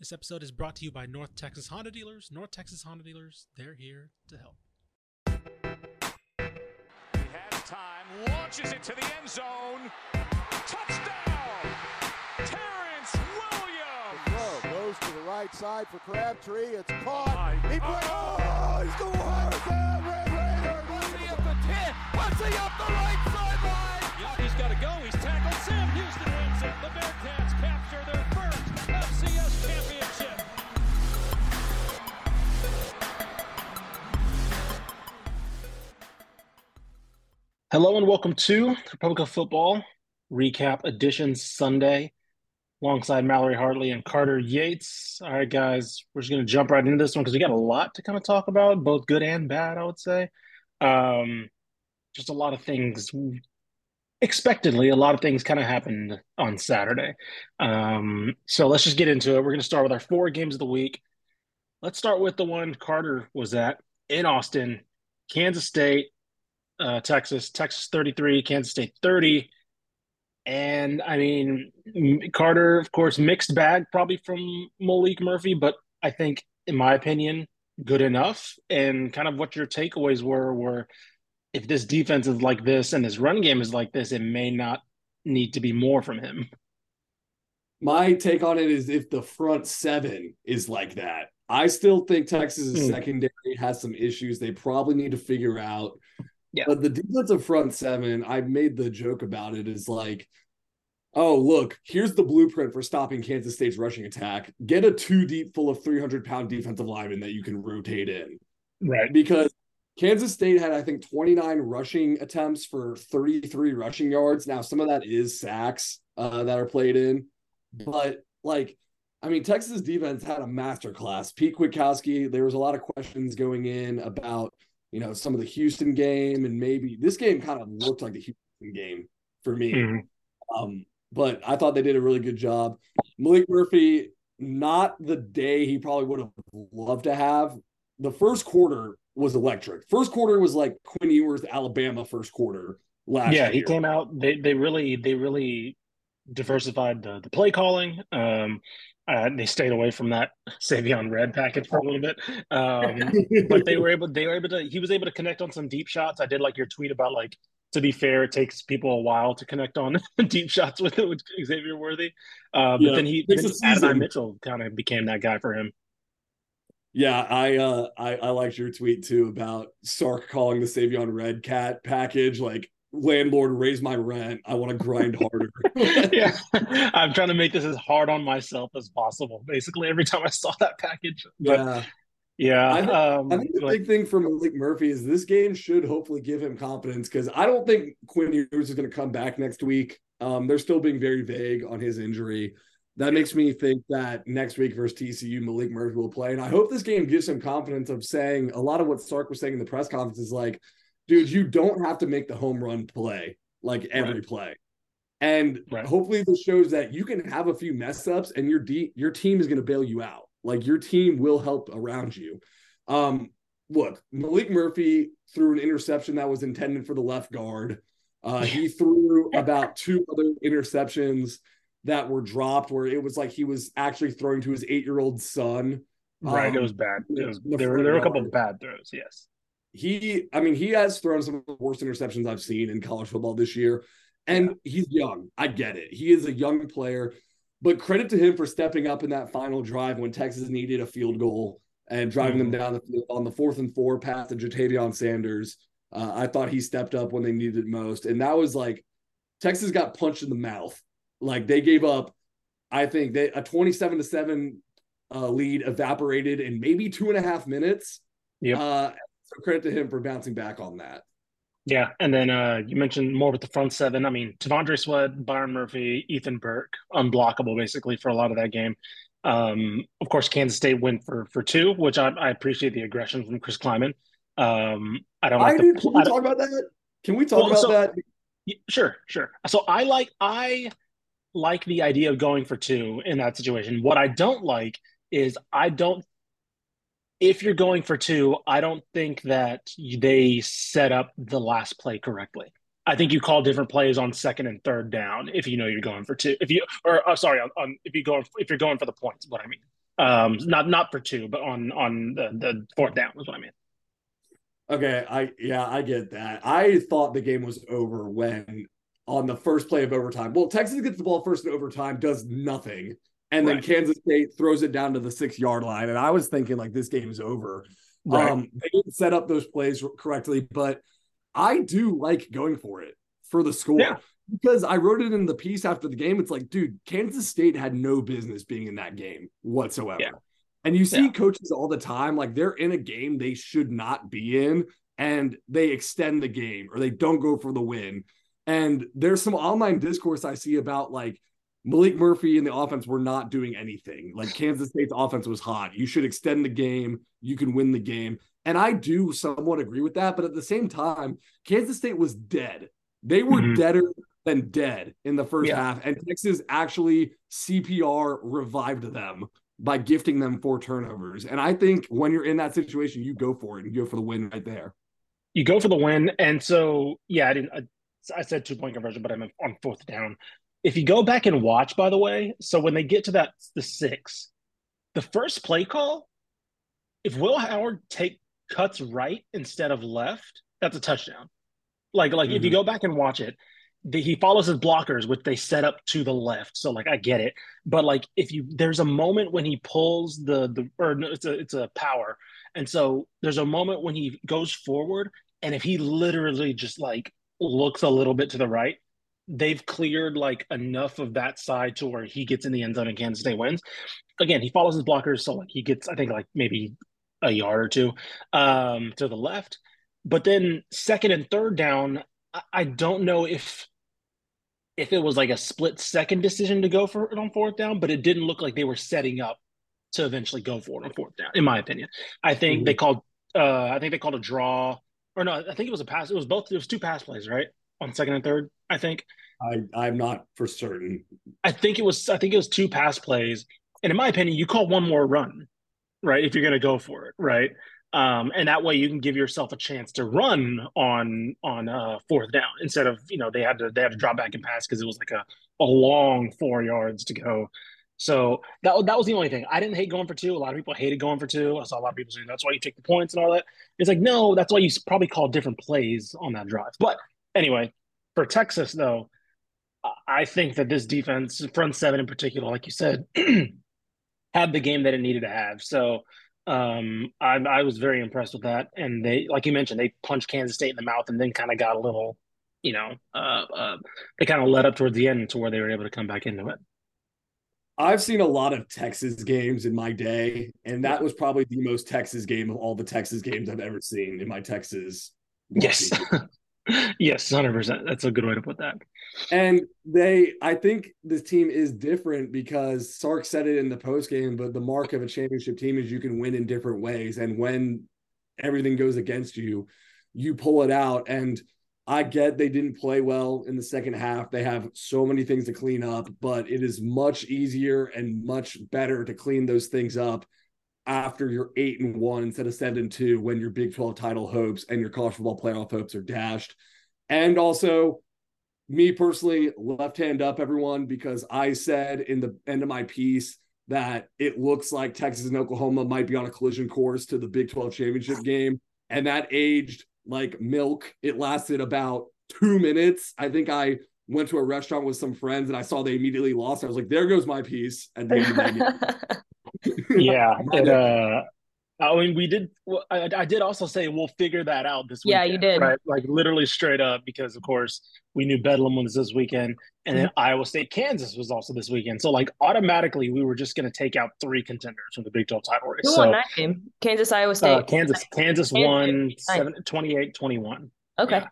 This episode is brought to you by North Texas Honda Dealers. North Texas Honda Dealers, they're here to help. He has time, launches it to the end zone. Touchdown! Terrence Williams! Throw goes to the right side for Crabtree. It's caught. He put, oh, he's going hard down. Red Raiders. What's he up the 10? What's he up the right sideline? Yeah, he's got to go. He's tackled. Sam Houston wins it. The Bearcats capture their first FCS Hello and welcome to Republic of Football Recap Edition Sunday alongside Mallory Hartley and Carter Yates. All right, guys, we're just going to jump right into this one because we got a lot to kind of talk about, both good and bad, I would say. Um, just a lot of things. Expectedly, a lot of things kind of happened on Saturday. Um, so let's just get into it. We're going to start with our four games of the week. Let's start with the one Carter was at in Austin, Kansas State uh, Texas, Texas 33, Kansas State 30. And I mean, Carter, of course, mixed bag probably from Maalik Murphy, but I think, in my opinion, good enough. And kind of what your takeaways were were if this defense is like this and this run game is like this, it may not need to be more from him. My take on it is if the front seven is like that, I still think Texas' Hmm. secondary has some issues they probably need to figure out. Yeah. But the defensive front seven, I made the joke about it is like, oh, look, here's the blueprint for stopping Kansas State's rushing attack. Get a two deep full of 300 pound defensive linemen that you can rotate in. Right. Because Kansas State had, I think, 29 rushing attempts for 33 rushing yards. Now, some of that is sacks uh, that are played in, but like, I mean, Texas defense had a masterclass. Pete Kwiatkowski, there was a lot of questions going in about, you know, some of the Houston game, and maybe this game kind of looked like the Houston game for me. Mhm. Um, but I thought they did a really good job. Maalik Murphy, not the day he probably would have loved to have. The first quarter was electric. First quarter was like Quinn Ewers, Alabama first quarter last yeah, year. he came out. They they really they really diversified the, the play calling. Um, uh, they stayed away from that Savion Red package for a little bit, um, but they were able. They were able to. He was able to connect on some deep shots. I did like your tweet about like. To be fair, it takes people a while to connect on deep shots with, with Xavier Worthy. Uh, but Yeah, then he, then. Mitchell kind of became that guy for him. Yeah, I uh I, I liked your tweet too about Sark calling the Savion Red Cat package like landlord raise my rent. I want to grind harder. yeah, I'm trying to make this as hard on myself as possible. Basically, every time I saw that package, but yeah. yeah, I think- um, I think the like- big thing for Maalik Murphy is this game should hopefully give him confidence because I don't think Quinn Ewers is going to come back next week. Um, they're still being very vague on his injury. That makes me think that next week versus TCU, Maalik Murphy will play. And I hope this game gives him confidence of saying a lot of what Sark was saying in the press conference is like, dude, you don't have to make the home run play like every Right. play. And Right. hopefully this shows that you can have a few mess ups and your de- your team is going to bail you out. Like your team will help around you. Um, look, Maalik Murphy threw an interception that was intended for the left guard. Uh, he threw about two other interceptions that were dropped where it was like he was actually throwing to his eight year old son. Right, it Um, was bad. It was, the there were there were a couple of bad throws. Yes. He, I mean, he has thrown some of the worst interceptions I've seen in college football this year. And he's young. I get it. He is a young player, but credit to him for stepping up in that final drive when Texas needed a field goal and driving them down the field on the fourth and four pass to Ja'Tavion Sanders. Uh, I thought he stepped up when they needed it most. And that was like Texas got punched in the mouth. Like they gave up, I think they a 27 to 7 uh, lead evaporated in maybe two and a half minutes. Yep. Uh, so credit to him for bouncing back on that. Yeah, and then uh, you mentioned more with the front seven. I mean, T'Vondre Sweat, Byron Murphy, Ethan Burke, unblockable basically for a lot of that game. Um, of course, Kansas State went for for two, which I, I appreciate the aggression from Chris Klieman. Um, I don't I like do. Can I we talk about that? Can we talk Well, about so- that? Sure, sure. So I like I like the idea of going for two in that situation. What I don't like is I don't if you're going for two, I don't think that they set up the last play correctly. I think you call different plays on second and third down if you know you're going for two. If you or uh, sorry, on, on if you go if you're going for the points, what I mean. Um, not not for two, but on on the, the fourth down is what I mean. Okay, I yeah, I get that. I thought the game was over when on the first play of overtime. Well, Texas gets the ball first in overtime, does nothing, and then Kansas State throws it down to the six yard line. And I was thinking like this game is over. Right. Um, they didn't set up those plays correctly, but I do like going for it for the score. Yeah. Because I wrote it in the piece after the game. It's like, dude, Kansas State had no business being in that game whatsoever. Yeah. And you see Yeah. coaches all the time, like they're in a game they should not be in, and they extend the game or they don't go for the win. And there's some online discourse I see about like Maalik Murphy and the offense were not doing anything. Like Kansas State's offense was hot. You should extend the game. You can win the game. And I do somewhat agree with that. But at the same time, Kansas State was dead. They were Mhm. deader than dead in the first Yeah. half. And Texas actually CPR revived them by gifting them four turnovers. And I think when you're in that situation, you go for it and you go for the win right there. You go for the win, and so yeah, I didn't. I, I said two point conversion, but I'm on fourth down. If you go back and watch, by the way, so when they get to that the six, the first play call, if Will Howard take cuts right instead of left, that's a touchdown. Like like if you mm-hmm. go back and watch it, the, he follows his blockers, which they set up to the left. So like I get it, but like if you there's a moment when he pulls the the or no, it's a it's a power, and so there's a moment when he goes forward, and if he literally just like looks a little bit to the right, they've cleared like enough of that side to where he gets in the end zone and Kansas State wins. Again, he follows his blockers, so like he gets I think like maybe a yard or two um, to the left. But then second and third down, I, I don't know if if it was like a split second decision to go for it on fourth down, but it didn't look like they were setting up to eventually go for it on fourth down, in my opinion. I think they called uh I think they called a draw or no, I think it was a pass. It was both it was two pass plays, right? On second and third, I think. I, I'm not for certain. I think it was I think it was two pass plays. And in my opinion, you call one more run, right? If you're gonna go for it, right? Um, and that way you can give yourself a chance to run on on uh fourth down instead of you know they had to they had to drop back and pass because it was like a, a long four yards to go. So that that was the only thing. I didn't hate going for two. A lot of people hated going for two. I saw a lot of people saying that's why you take the points and all that. It's like no, that's why you probably call different plays on that drive. But anyway, for Texas though, I think that this defense, front seven in particular, like you said, had the game that it needed to have. So um, I, I was very impressed with that. And they, like you mentioned, they punched Kansas State in the mouth and then kind of got a little, you know, uh, uh, they kind of led up towards the end to where they were able to come back into it. I've seen a lot of Texas games in my day, and that was probably the most Texas game of all the Texas games I've ever seen in my Texas. Yes. yes, 100%. That's a good way to put that. And they, I think this team is different because Sark said it in the post game, but the mark of a championship team is you can win in different ways. And when everything goes against you, you pull it out. And I get they didn't play well in the second half. They have so many things to clean up, but it is much easier and much better to clean those things up after you're eight and one instead of seven and two when your Big 12 title hopes and your college football playoff hopes are dashed. And also, me personally, left hand up, everyone, because I said in the end of my piece that it looks like Texas and Oklahoma might be on a collision course to the Big 12 championship game. And that aged like milk. It lasted about two minutes. I think I went to a restaurant with some friends and I saw they immediately lost. I was like, there goes my piece at the end of that game. Yeah. It, uh, I mean, we did. I, I did also say we'll figure that out this weekend. Yeah, you did. Right, like literally straight up, because of course we knew Bedlam was this weekend, and then Iowa State, Kansas was also this weekend. So like automatically, we were just going to take out three contenders from the Big 12 title race. Who so won that game? Kansas, Iowa State. uh, Kansas, Kansas won seven, 28-21. okay. yeah.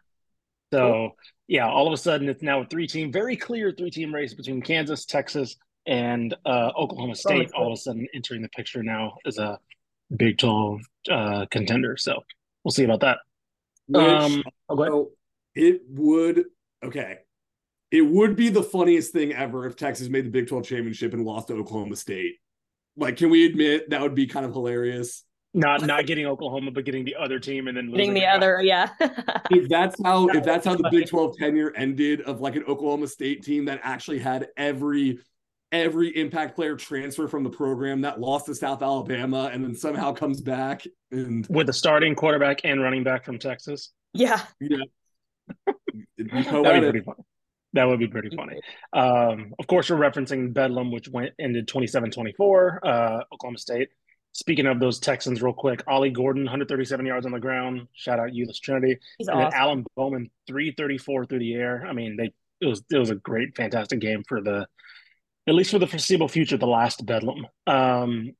So yeah, all of a sudden it's now a three team, very clear three team race between Kansas, Texas, and uh, Oklahoma State. All of a sudden entering the picture now as a Big 12 uh, contender. So we'll see about that. Which, Um, oh, so it would okay. It would be the funniest thing ever if Texas made the Big 12 championship and lost to Oklahoma State. Like, can we admit that would be kind of hilarious? Not not getting Oklahoma, but getting the other team and then Getting the it. other, yeah. If that's how if that's how the Big 12 tenure ended of like an Oklahoma State team that actually had every every impact player transfer from the program that lost to South Alabama and then somehow comes back and with a starting quarterback and running back from Texas. Yeah. Yeah. That'd be pretty funny. That would be pretty funny. Um, of course, we're referencing Bedlam, which went ended 27-24, uh, Oklahoma State. Speaking of those Texans, real quick, Ollie Gordon, 137 yards on the ground. Shout out Euless Trinity. He's and awesome. then Alan Bowman, 334 through the air. I mean, they it was it was a great, fantastic game for the at least for the foreseeable future, the last Bedlam. Um,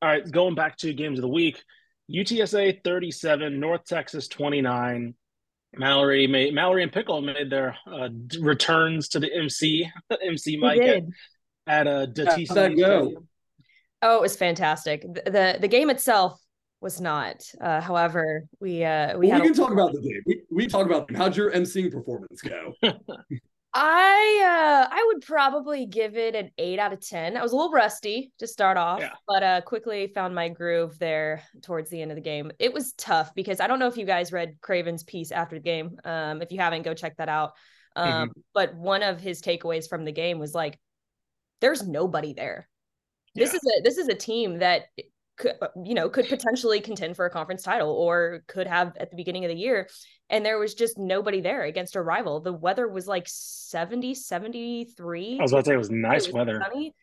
all right, going back to games of the week. UTSA 37, North Texas 29. Mallory made Mallory and Pickle made their uh, returns to the MC MC We mic at, did. at a DTC How'd that go? Oh, it was fantastic. The the, the game itself was not. Uh, however, we uh, we we, had we a- can talk about the game. We, we talk about how'd your emceeing performance go? I uh I would probably give it an eight out of ten. I was a little rusty to start off, Yeah. but uh quickly found my groove there towards the end of the game. It was tough because I don't know if you guys read Craven's piece after the game. Um, if you haven't, go check that out. Um, but one of his takeaways from the game was like, there's nobody there. This is a this is a team that could you know could potentially contend for a conference title or could have at the beginning of the year and there was just nobody there against a rival. The weather was like 70 73 I was about to say it was nice It was weather. sunny,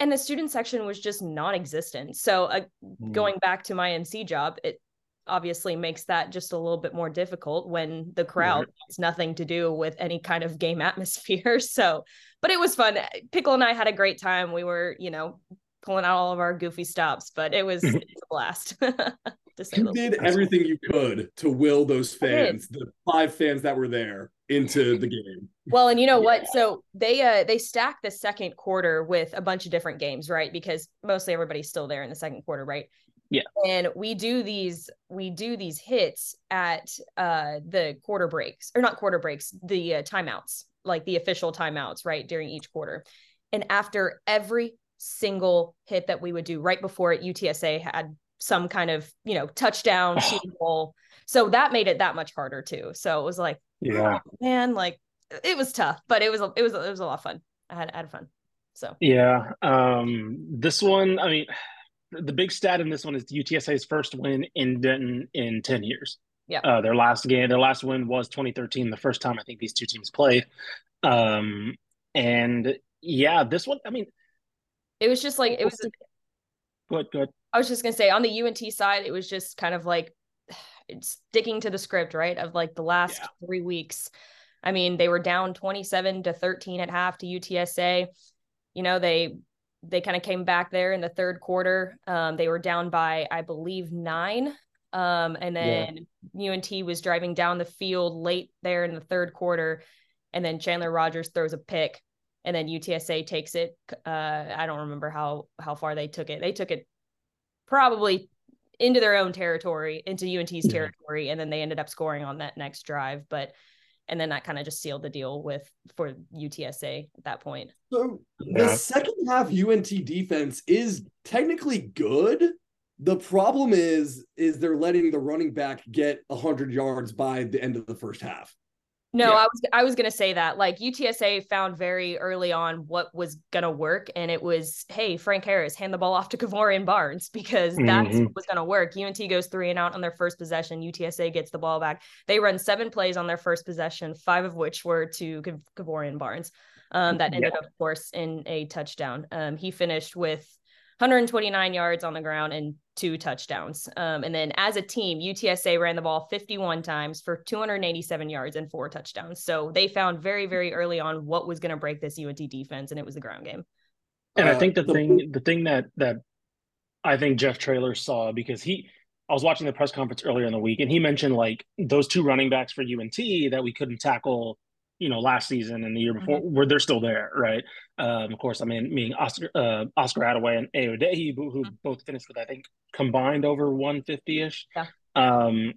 and the student section was just non-existent. So uh, Mm. going back to my mc job it obviously makes that just a little bit more difficult when the crowd has nothing to do with any kind of game atmosphere. So but it was fun. Pickle and i had a great time. We were you know pulling out all of our goofy stops but it was it's a blast You did everything you could to will those fans, the five fans that were there, into the game. Well, and you know what? So they uh they stack the second quarter with a bunch of different games, right? Because mostly everybody's still there in the second quarter, right? Yeah. And we do these we do these hits at uh the quarter breaks or not quarter breaks, the uh, timeouts, like the official timeouts, right, during each quarter. And after every single hit that we would do right before it, UTSA had some kind of, you know, touchdown, shooting goal. So that made it that much harder too. So it was like Yeah. man, like it was tough, but it was it was a- it was a lot of fun. I had I had fun. So Yeah. Um, this one, I mean, the big stat in this one is UTSA's first win in Denton in 10 years. Yeah. Uh, their last game, their last win was 2013, the first time I think these two teams played. Um, and yeah, this one, I mean, it was just like it was. good, good. I was just gonna say on the UNT side, it was just kind of like sticking to the script, right? Of like the last Yeah. three weeks. I mean, they were down 27 to 13 at half to UTSA. You know, they they kind of came back there in the third quarter. Um, they were down by, I believe, nine. Um, and Yeah. then UNT was driving down the field late there in the third quarter. And then Chandler Rogers throws a pick. And then UTSA takes it. Uh, I don't remember how how far they took it. They took it probably into their own territory, into UNT's Yeah. territory, and then they ended up scoring on that next drive. But and then that kind of just sealed the deal with for UTSA at that point. So Yeah. the second half UNT defense is technically good. The problem is, is they're letting the running back get hundred yards by the end of the first half. No, Yeah. I was I was gonna say that like UTSA found very early on what was gonna work, and it was hey Frank Harris hand the ball off to Kevorian Barnes because that's Mhm. what was gonna work. UNT goes three and out on their first possession. UTSA gets the ball back. They run seven plays on their first possession, five of which were to Kav- Kevorian Barnes. Um, that ended, of course, in a touchdown. Um, he finished with 129 yards on the ground and two touchdowns. Um, and then as a team, UTSA ran the ball 51 times for 287 yards and four touchdowns. So they found very, very early on what was going to break this UNT defense, and it was the ground game. And I Uh, think the the- thing, the thing that that I think Jeff Traylor saw because he, I was watching the press conference earlier in the week, and he mentioned like those two running backs for UNT that we couldn't tackle, you know, last season and the year before, where they're still there, right? Um, of course, I mean, meaning Oscar, uh, Oscar Adaway and Aodehi, who, who both finished with I think combined over 150 ish. Yeah. Um,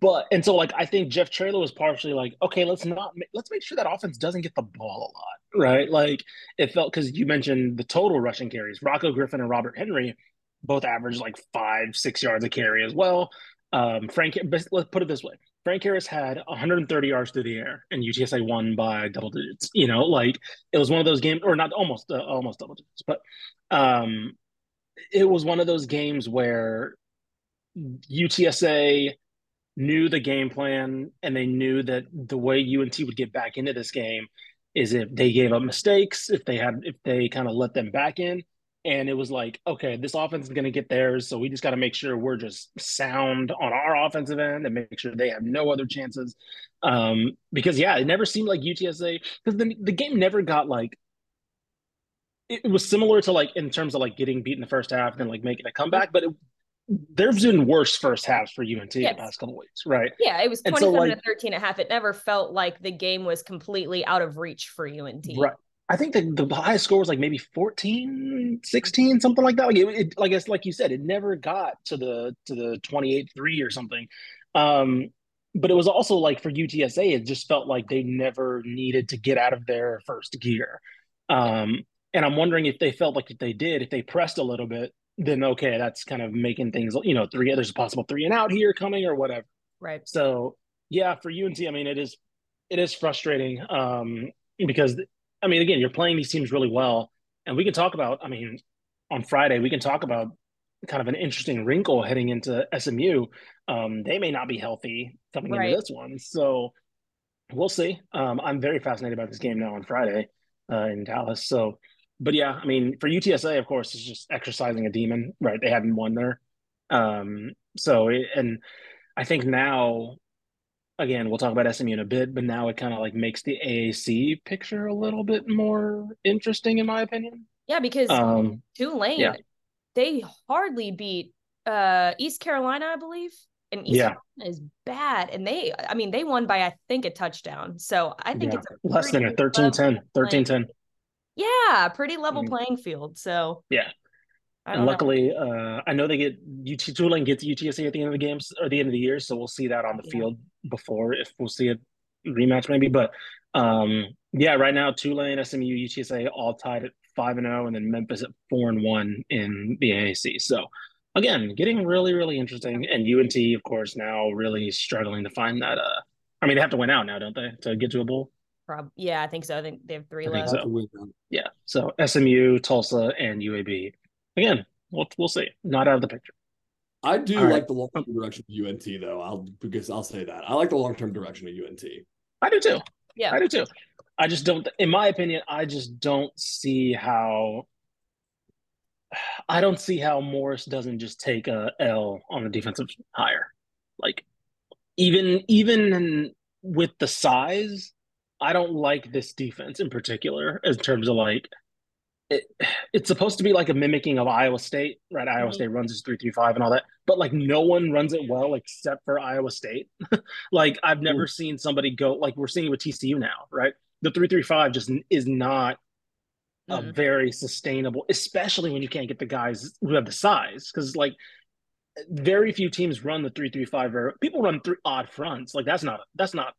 but and so like I think Jeff Traylor was partially like, okay, let's not let's make sure that offense doesn't get the ball a lot, right? Like it felt because you mentioned the total rushing carries. Rocko Griffin and Robert Henry both averaged like five, six yards a carry as well. Um, Frank, let's put it this way: Frank Harris had 130 yards through the air, and UTSA won by double digits. You know, like it was one of those games, or not almost uh, almost double digits, but um, it was one of those games where UTSA knew the game plan, and they knew that the way UNT would get back into this game is if they gave up mistakes, if they had, if they kind of let them back in, and it was like, okay, this offense is going to get theirs. So we just got to make sure we're just sound on our offensive end and make sure they have no other chances. Um, because, yeah, it never seemed like UTSA, because the, the game never got like, it was similar to like in terms of like getting beat in the first half and then like making a comeback, but it, there's been worse first halves for UNT yes. the past couple weeks, right? Yeah, it was 27 so, like, to 13 and a half. It never felt like the game was completely out of reach for UNT. Right. I think the, the highest score was like maybe 14, 16, something like that. Like it, it like it's like you said, it never got to the to the 28 3 or something. Um, but it was also like for UTSA, it just felt like they never needed to get out of their first gear. Um, and I'm wondering if they felt like if they did, if they pressed a little bit, then okay, that's kind of making things, you know, three there's a possible three and out here coming or whatever. Right. So yeah, for UNT, I mean, it is it is frustrating um, because I mean, again, you're playing these teams really well, and we can talk about. I mean, on Friday we can talk about kind of an interesting wrinkle heading into SMU. Um, they may not be healthy coming right. into this one, so we'll see. Um, I'm very fascinated about this game now on Friday uh, in Dallas. So, but yeah, I mean, for UTSA, of course, it's just exercising a demon, right? They hadn't won there, um, so and I think now again, we'll talk about SMU in a bit, but now it kind of like makes the AAC picture a little bit more interesting, in my opinion. Yeah, because um, Tulane, yeah. they hardly beat uh, East Carolina, I believe. And East yeah. Carolina is bad. And they, I mean, they won by, I think, a touchdown. So I think yeah. it's less than a 13 10. 13 10. Yeah, pretty level mm-hmm. playing field. So, yeah. And luckily, know. uh, I know they get UT Tulane gets UTSA at the end of the games or the end of the year, so we'll see that on the yeah. field before if we'll see a rematch maybe. But um, yeah, right now Tulane, SMU, UTSA all tied at five and zero, oh, and then Memphis at four and one in the AAC. So again, getting really really interesting, and UNT of course now really struggling to find that. Uh, I mean they have to win out now, don't they, to get to a bowl? Prob- yeah, I think so. I think they have three left. So. Yeah, so SMU, Tulsa, and UAB again, we'll we'll see. Not out of the picture. I do All like right. the long term direction of UNT though. I'll because I'll say that I like the long term direction of UNT. I do too. Yeah, I do too. I just don't. In my opinion, I just don't see how. I don't see how Morris doesn't just take a L on a defensive hire. Like, even even with the size, I don't like this defense in particular in terms of like it, it's supposed to be like a mimicking of Iowa State, right? Iowa mm-hmm. State runs this three three five and all that, but like no one runs it well except for Iowa State. like I've never mm-hmm. seen somebody go like we're seeing with TCU now, right? The three three five just is not mm-hmm. a very sustainable, especially when you can't get the guys who have the size, because like very few teams run the three three five people run three odd fronts. Like that's not that's not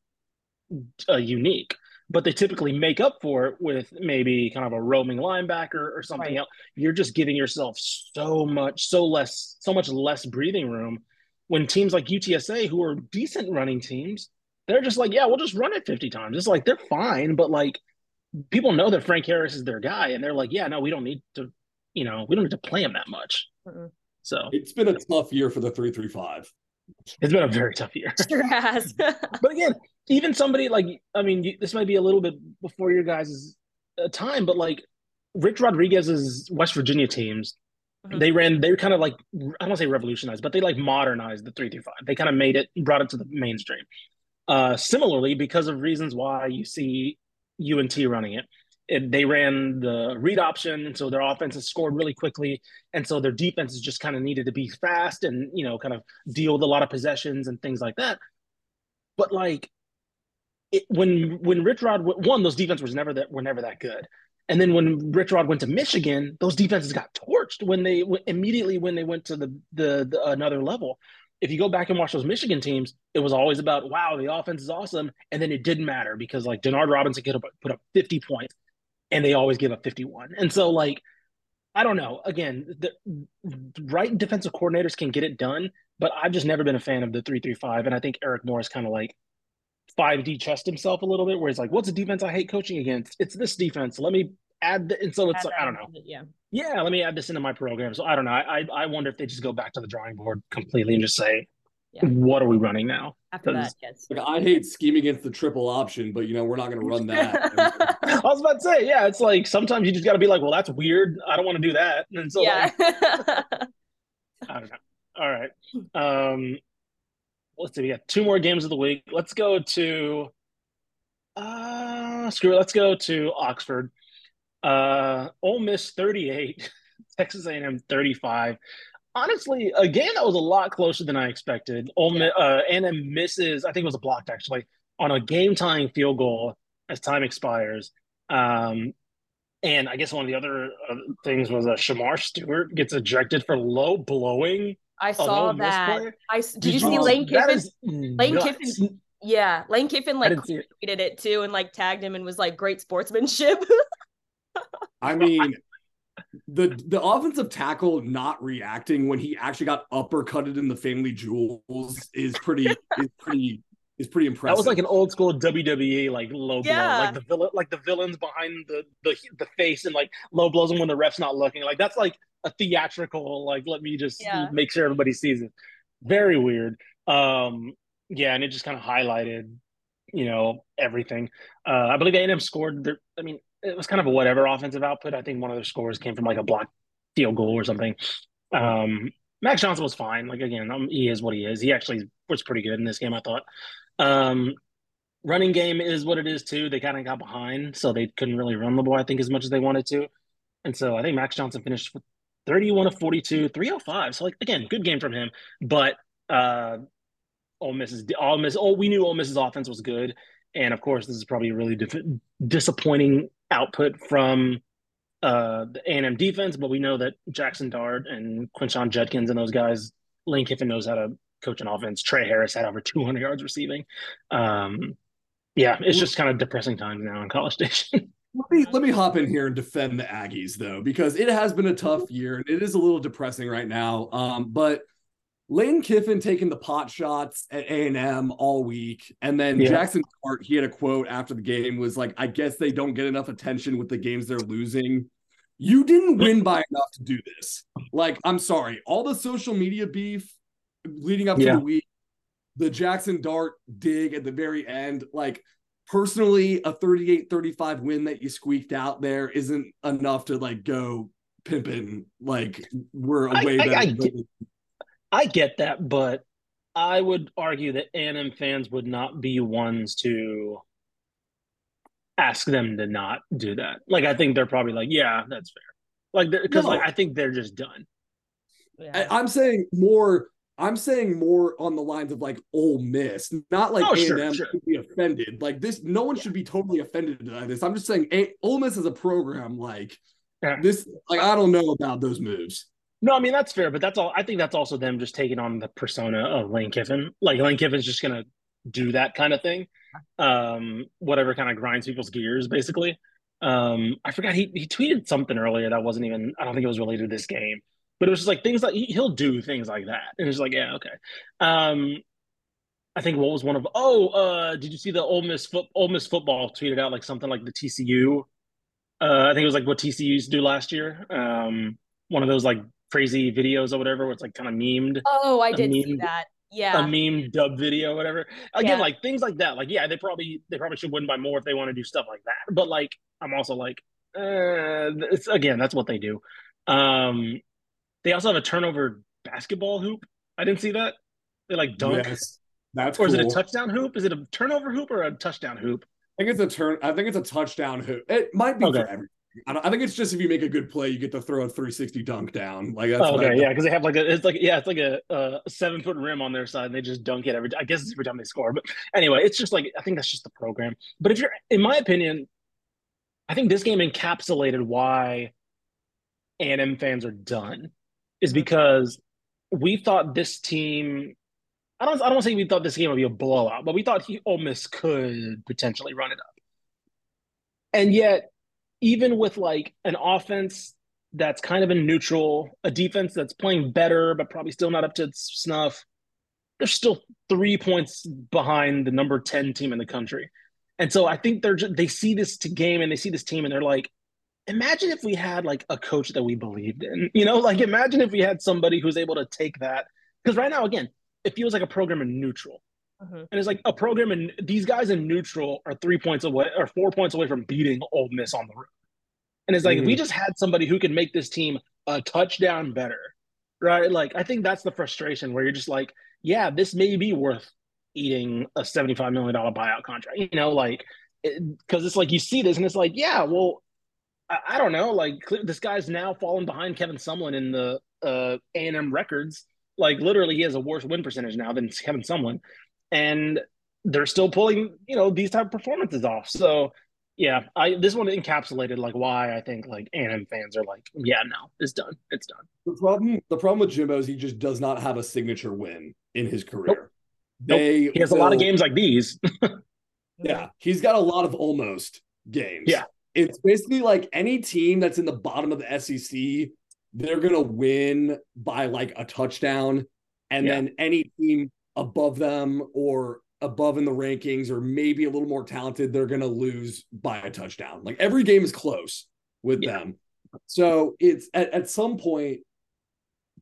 uh, unique but they typically make up for it with maybe kind of a roaming linebacker or something right. else. You're just giving yourself so much, so less, so much less breathing room. When teams like UTSA, who are decent running teams, they're just like, yeah, we'll just run it 50 times. It's like they're fine, but like people know that Frank Harris is their guy, and they're like, yeah, no, we don't need to, you know, we don't need to play him that much. Mm-mm. So it's been a tough year for the three three five. It's been a very tough year. Sure has. but again, even somebody like I mean, this might be a little bit before your guys' uh, time, but like Rich Rodriguez's West Virginia teams, mm-hmm. they ran. They kind of like I don't want to say revolutionized, but they like modernized the three through five. They kind of made it, brought it to the mainstream. Uh, similarly, because of reasons why you see UNT running it, it, they ran the read option, and so their offenses scored really quickly, and so their defenses just kind of needed to be fast and you know kind of deal with a lot of possessions and things like that. But like it, when when Rich Rod won, those defenses was never that were never that good. And then when Rich Rod went to Michigan, those defenses got torched when they immediately when they went to the, the, the another level. If you go back and watch those Michigan teams, it was always about wow, the offense is awesome, and then it didn't matter because like Denard Robinson could put up 50 points, and they always give up 51. And so like I don't know. Again, the right defensive coordinators can get it done, but I've just never been a fan of the three three five, and I think Eric Morris kind of like five D chest himself a little bit, where he's like, "What's a defense I hate coaching against? It's this defense. Let me add." The, and so it's Add like that I don't know. Yeah. Yeah, let me add this into my program. So I don't know. I I, I wonder if they just go back to the drawing board completely and just say, Yeah. "What are we running now?" After that, yes. Like I hate scheming against the triple option, but you know we're not going to run that. I was about to say, yeah, it's like sometimes you just got to be like, "Well, that's weird. I don't want to do that." And so, yeah. like, I don't know. All right. Um, let's see. We got two more games of the week. Let's go to. Uh, screw it. Let's go to Oxford. Uh, Ole Miss thirty-eight, Texas A&M thirty-five. Honestly, a game that was a lot closer than I expected. Ole Miss, uh, A&M misses. I think it was a blocked actually on a game-tying field goal as time expires. Um, and I guess one of the other uh, things was uh, Shemar Stewart gets ejected for low blowing. I saw Ole that. player. I s- did, you see Lane that Kiffin? Lane nuts. Kiffin Yeah, Lane Kiffin like didn't it. tweeted it too and like tagged him and was like great sportsmanship. I mean, the the offensive tackle not reacting when he actually got uppercutted in the family jewels is pretty is pretty is pretty impressive. That was like an old school WWE like low Yeah. blow, like the villain, like the villains behind the the the face and like low blows them when the ref's not looking. Like that's like a theatrical. Like let me just Yeah. make sure everybody sees it. Very weird. Um, yeah, and it just kind of highlighted, you know, everything. Uh, I believe A&M scored. Their, I mean, it was kind of a whatever offensive output. I think one of their scores came from like a block field goal or something. Um, Max Johnson was fine. Like again, um, he is what he is. He actually was pretty good in this game. I thought. Um, running game is what it is too. They kind of got behind, so they couldn't really run the ball. I think as much as they wanted to, and so I think Max Johnson finished with 31 of 42, 305. So like again, good game from him. But uh, Ole Miss's Ole Miss. Oh, we knew Ole Miss's offense was good, and of course, this is probably a really dif- disappointing output from uh, the A&M defense. But we know that Jackson Dart and Quinshon Judkins and those guys, Lane Kiffin knows how to coach an offense. Tre Harris had over 200 yards receiving. Um, yeah, it's just kind of depressing times now in College Station. Let me let me hop in here and defend the Aggies though, because it has been a tough year and it is a little depressing right now. Um, but Lane Kiffin taking the pot shots at A and M all week, and then Yeah. Jackson Dart, he had a quote after the game was like, "I guess they don't get enough attention with the games they're losing." You didn't win by enough to do this. Like, I'm sorry, all the social media beef leading up to Yeah. the week, the Jackson Dart dig at the very end, like personally a 38-35 win that you squeaked out there isn't enough to like go pimping like we're I- away I- better I get- I get that, but I would argue that A&M fans would not be ones to ask them to not do that. Like, I think they're probably like, yeah, that's fair. Like, because No. like I think they're just done. Yeah. I, am saying more I'm saying more on the lines of like Ole Miss, not like Oh, A&M sure, sure. should be offended. Like this, no one should be totally offended by this. I'm just saying, a, Ole Miss as a program, like Yeah. this, like I don't know about those moves. No, I mean that's fair, but that's all. I think that's also them just taking on the persona of Lane Kiffin. Like Lane Kiffin's just gonna do that kind of thing, um, whatever kind of grinds people's gears, basically. Um, I forgot he he tweeted something earlier that wasn't even. I don't think it was related to this game, but it was just like things like he, he'll do things like that, and it's like yeah, okay. Um, I think what was one of oh, uh, did you see the Ole Miss foot Ole Miss football tweeted out like something like the TCU? Uh, I think it was like what TCU used to do last year. Um, one of those like crazy videos or whatever, where it's like kind of memed, oh, I did see meme- that. a meme dub video, or whatever. Again, Yeah. like things like that. Like, yeah, they probably they probably should win by more if they want to do stuff like that. But like, I'm also like, uh, it's again, that's what they do. Um, they also have a turnover basketball hoop. I didn't see that. They like dunk, Yes, that's or is it a touchdown hoop? Is it a turnover hoop or a touchdown hoop? I think it's a turn. I think it's a touchdown hoop. It might be Okay. for everything. I, don't, I think it's just if you make a good play, you get to throw a 360 dunk down. Like that's Oh, okay, yeah, because they have like a it's like yeah, it's like a, a seven foot rim on their side, and they just dunk it every. I guess it's every time they score, but anyway, it's just like I think that's just the program. But if you're, in my opinion, I think this game encapsulated why A&M fans are done, is because we thought this team. I don't. I don't say we thought this game would be a blowout, but we thought he Ole Miss could potentially run it up, and yet, even with like an offense that's kind of in neutral, a defense that's playing better but probably still not up to its snuff. They're still three points behind the number ten team in the country, and so I think they're just, they see this game and they see this team and they're like, imagine if we had like a coach that we believed in, you know, like imagine if we had somebody who's able to take that because right now again it feels like a program in neutral. Uh-huh. And it's like a program, and these guys in neutral are three points away or four points away from beating Ole Miss on the road. And it's like, mm. if we mm. just had somebody who can make this team a touchdown better, right? Like, I think that's the frustration where you're just like, yeah, this may be worth eating a $75 million buyout contract, you know, like, because it, it's like you see this and it's like, yeah, well, I, I, don't know, like, this guy's now falling behind Kevin Sumlin in the uh, A&M records. Like, literally, he has a worse win percentage now than Kevin Sumlin. And they're still pulling, you know, these type of performances off. So, yeah, I this one encapsulated like why I think like A&M fans are like, yeah, no, it's done, it's done. The problem, the problem with Jimbo is he just does not have a signature win in his career. Nope. They nope. he has will, a lot of games like these. yeah, he's got a lot of almost games. Yeah, it's basically like any team that's in the bottom of the SEC, they're gonna win by like a touchdown, and yeah. then any team above them or above in the rankings or maybe a little more talented, they're going to lose by a touchdown. Like every game is close with yeah. them. So it's at, at some point,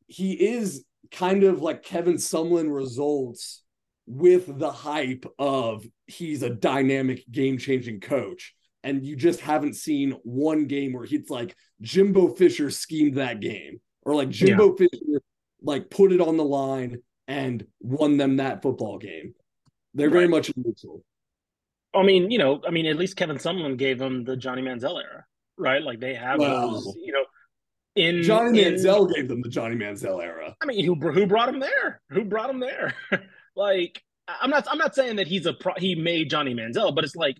he is kind of like Kevin Sumlin results with the hype of he's a dynamic game changing coach. And you just haven't seen one game where he's like Jimbo Fisher schemed that game or like Jimbo yeah. Fisher like put it on the line and won them that football game. They're very much neutral. I mean, you know, I mean, at least Kevin Sumlin gave them the Johnny Manziel era, right? Like they have those, you know, in Johnny in, Manziel gave them the Johnny Manziel era. I mean, who who brought him there? Who brought him there? like, I'm not I'm not saying that he's a pro, he made Johnny Manziel, but it's like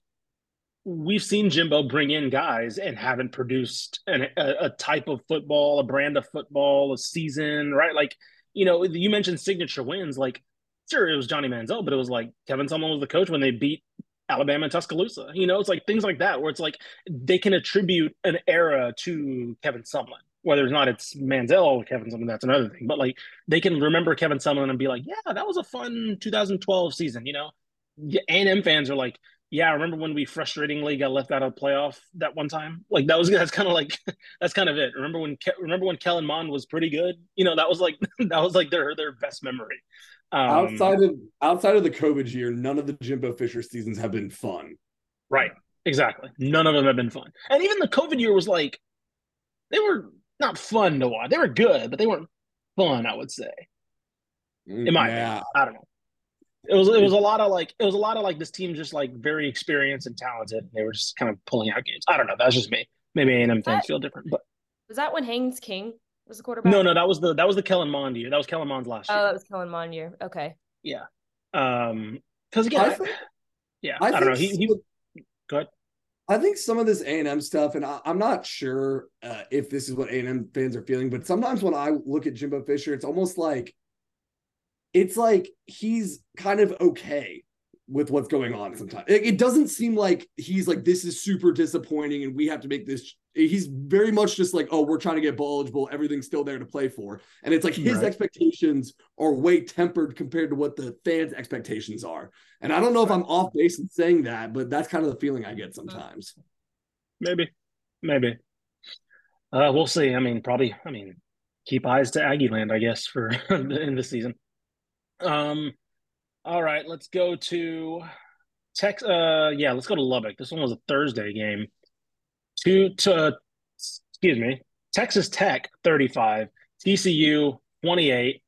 we've seen Jimbo bring in guys and haven't produced an, a, a type of football, a brand of football, a season, right? Like, you know, you mentioned signature wins, like sure it was Johnny Manziel, but it was like Kevin Sumlin was the coach when they beat Alabama and Tuscaloosa. You know, it's like things like that where it's like they can attribute an era to Kevin Sumlin. Whether or not it's Manziel or Kevin Sumlin, that's another thing. But like they can remember Kevin Sumlin and be like, yeah, that was a fun 2012 season. You know, A&M fans are like, yeah, I remember when we frustratingly got left out of playoff that one time. Like that was that's kind of like that's kind of it. Remember when remember when Kellen Mond was pretty good? You know, that was like that was like their their best memory. Um, outside of outside of the COVID year, none of the Jimbo Fisher seasons have been fun. Right. Exactly. None of them have been fun. And even the COVID year was like they were not fun to watch. They were good, but they weren't fun, I would say. In my yeah. opinion. I don't know. It was it was a lot of like it was a lot of like this team just like very experienced and talented. They were just kind of pulling out games. I don't know. That's just me. Maybe A&M fans feel different, but was that when Haynes King was the quarterback? No, no, that was the that was the Kellen Mond year. That was Kellen Mond's last oh, year. Oh, that was Kellen Mond year. Okay. Yeah. Um, because again, I think, yeah, I, I don't know. He, he go ahead. I think some of this A and M stuff, and I, am not sure uh, if this is what A and M fans are feeling, but sometimes when I look at Jimbo Fisher, it's almost like it's like he's kind of okay with what's going on sometimes. It, it, doesn't seem like he's like, this is super disappointing and we have to make this. He's very much just like, oh, we're trying to get bowl eligible. Everything's still there to play for. And it's like his right. expectations are way tempered compared to what the fans' expectations are. And I don't know if I'm off base in saying that, but that's kind of the feeling I get sometimes. Maybe, maybe. Uh, we'll see. I mean, probably, I mean, keep eyes to Aggie land, I guess, for the in the season. Um, all right, let's go to Tex. Uh, yeah, let's go to Lubbock. This one was a Thursday game. Two to excuse me, Texas Tech thirty five, TCU twenty eight.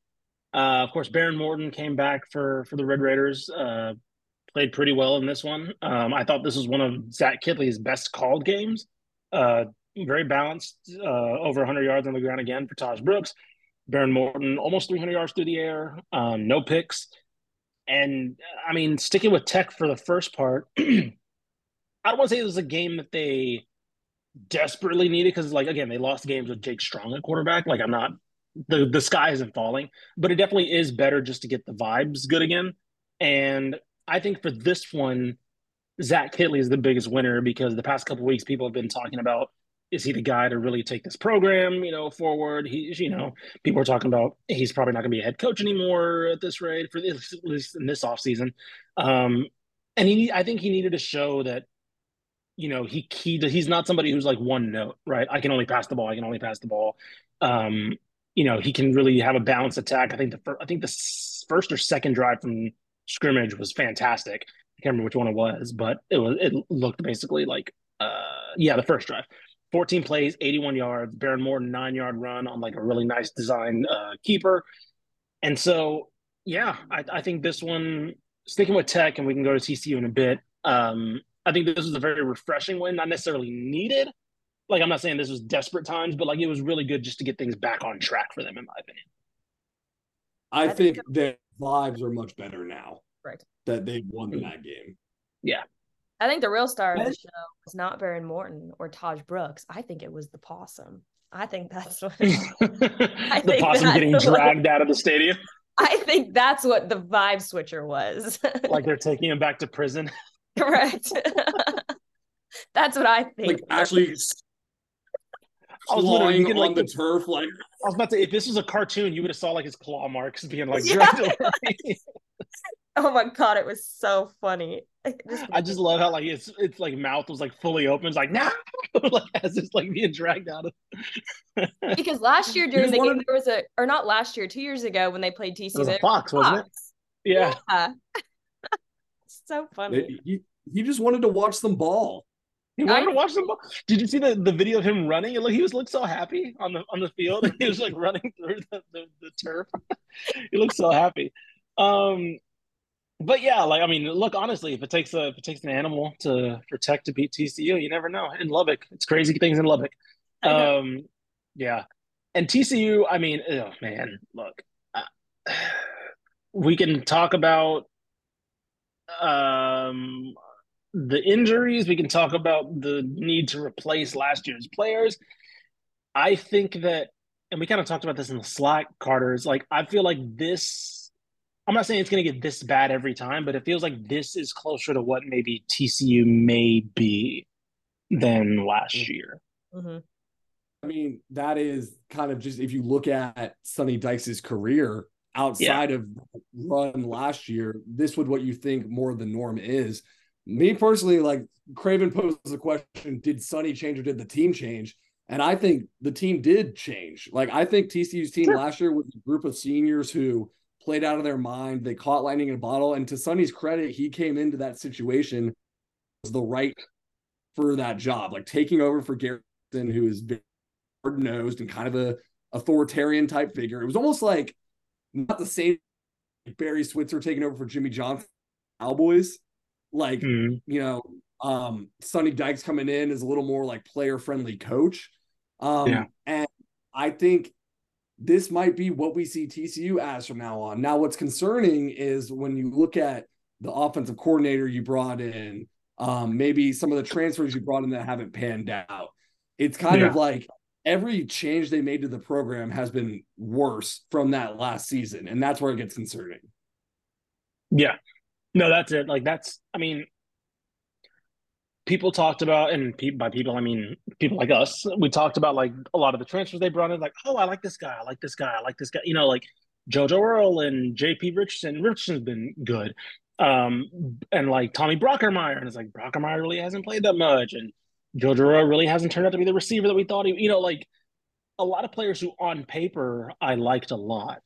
Uh, of course, Behren Morton came back for for the Red Raiders. Uh, played pretty well in this one. Um, I thought this was one of Zach Kittley's best called games. Uh, very balanced, uh, over 100 yards on the ground again for Tahj Brooks. Behren Morton almost 300 yards through the air, um, no picks. And I mean, sticking with Tech for the first part, I don't want to say it was a game that they desperately needed because, like, again, they lost games with Jake Strong at quarterback. Like, I'm not the the sky isn't falling, but it definitely is better just to get the vibes good again. And I think for this one, Zach Kittley is the biggest winner because the past couple weeks people have been talking about is he the guy to really take this program, you know, forward? He's, you know, people are talking about he's probably not going to be a head coach anymore at this rate for this, at least in this offseason. Um, and he, I think he needed to show that, you know, he, he he's not somebody who's like one note, right? I can only pass the ball. I can only pass the ball. Um, you know, he can really have a balanced attack. I think the first, I think the first or second drive from scrimmage was fantastic. I can't remember which one it was, but it was it looked basically like uh yeah, the first drive. 14 plays, 81 yards, Behren Morton nine yard run on like a really nice design uh, keeper. And so, yeah, I, I, think this one, sticking with Tech, and we can go to TCU in a bit. Um, I think this was a very refreshing win, not necessarily needed. Like, I'm not saying this was desperate times, but like it was really good just to get things back on track for them, in my opinion. I, think, their vibes are much better now. Right. That they won mm-hmm. that game. Yeah. I think the real star of the show was not Behren Morton or Tahj Brooks. I think it was the possum. I think that's what I the possum getting dragged out of the stadium. I think that's what the vibe switcher was. like they're taking him back to prison. Correct. that's what I think. Like actually clawing on like, the turf. Like I was about to say, if this was a cartoon, you would have saw like his claw marks being like yeah. dragged Oh my god, it was so funny. I just love how like it's it's like mouth was like fully open. It's like now, nah! like as it's like being dragged out of. because last year during the game there was a, or not last year, two years ago when they played TC, it was a fox, wasn't it? Yeah. yeah. so funny. He, he just wanted to watch them ball. He wanted I, to watch some ball. Did you see the, the video of him running? It looked, he was looked so happy on the on the field. he was like running through the, the, the turf. he looked so happy. Um, but yeah, like I mean, look honestly, if it takes a if it takes an animal to protect Tech to beat TCU, you never know. In Lubbock, it's crazy things in Lubbock. Um, yeah, and TCU, I mean, oh man, look, uh, we can talk about um the injuries. We can talk about the need to replace last year's players. I think that, and we kind of talked about this in the Slack, Carter. Is like I feel like this I'm not saying it's going to get this bad every time, but it feels like this is closer to what maybe TCU may be than last mm-hmm. year. Mm-hmm. I mean, that is kind of just if you look at Sonny Dykes' career outside yeah. of run last year, this would what you think more the norm is. Me personally, like Craven poses the question: Did Sonny change or did the team change? And I think the team did change. Like I think TCU's team sure. last year was a group of seniors who played out of their mind. They caught lightning in a bottle. And to Sonny's credit, he came into that situation was the right for that job, like taking over for Garrison, who is hard nosed and kind of a authoritarian type figure. It was almost like not the same Barry Switzer taking over for Jimmy Johnson Cowboys. Like, mm. you know, um, Sonny Dykes coming in is a little more like player friendly coach. Um, yeah. and I think this might be what we see TCU as from now on. Now, what's concerning is when you look at the offensive coordinator you brought in, um, maybe some of the transfers you brought in that haven't panned out. It's kind yeah. of like every change they made to the program has been worse from that last season, and that's where it gets concerning. Yeah, no, that's it. Like that's, I mean, people talked about, and by people I mean people like us. We talked about like a lot of the transfers they brought in, like, oh, I like this guy, I like this guy, I like this guy. You know, like JoJo Earle and J.P. Richardson. Richardson's been good, um, and like Tommy Brockermeyer, and it's like Brockermeyer really hasn't played that much, and Earle really hasn't turned out to be the receiver that we thought he. You know, like a lot of players who on paper I liked a lot.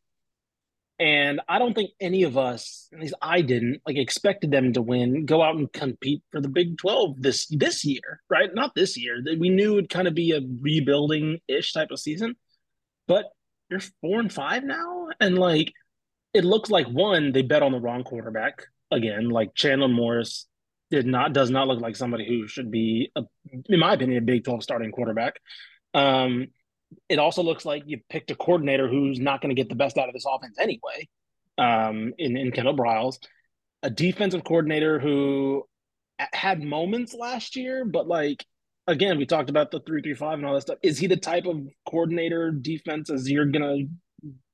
And I don't think any of us, at least I didn't, like expected them to win, go out and compete for the Big 12 this this year, right? Not this year. We knew it'd kind of be a rebuilding-ish type of season. But you're four and five now. And like it looks like one, they bet on the wrong quarterback again. Like Chandler Morris did not does not look like somebody who should be a, in my opinion, a Big 12 starting quarterback. Um, it also looks like you picked a coordinator who's not going to get the best out of this offense anyway. Um, in in Kendall Briles, a defensive coordinator who had moments last year, but like again, we talked about the three three five and all that stuff. Is he the type of coordinator defense as you're gonna,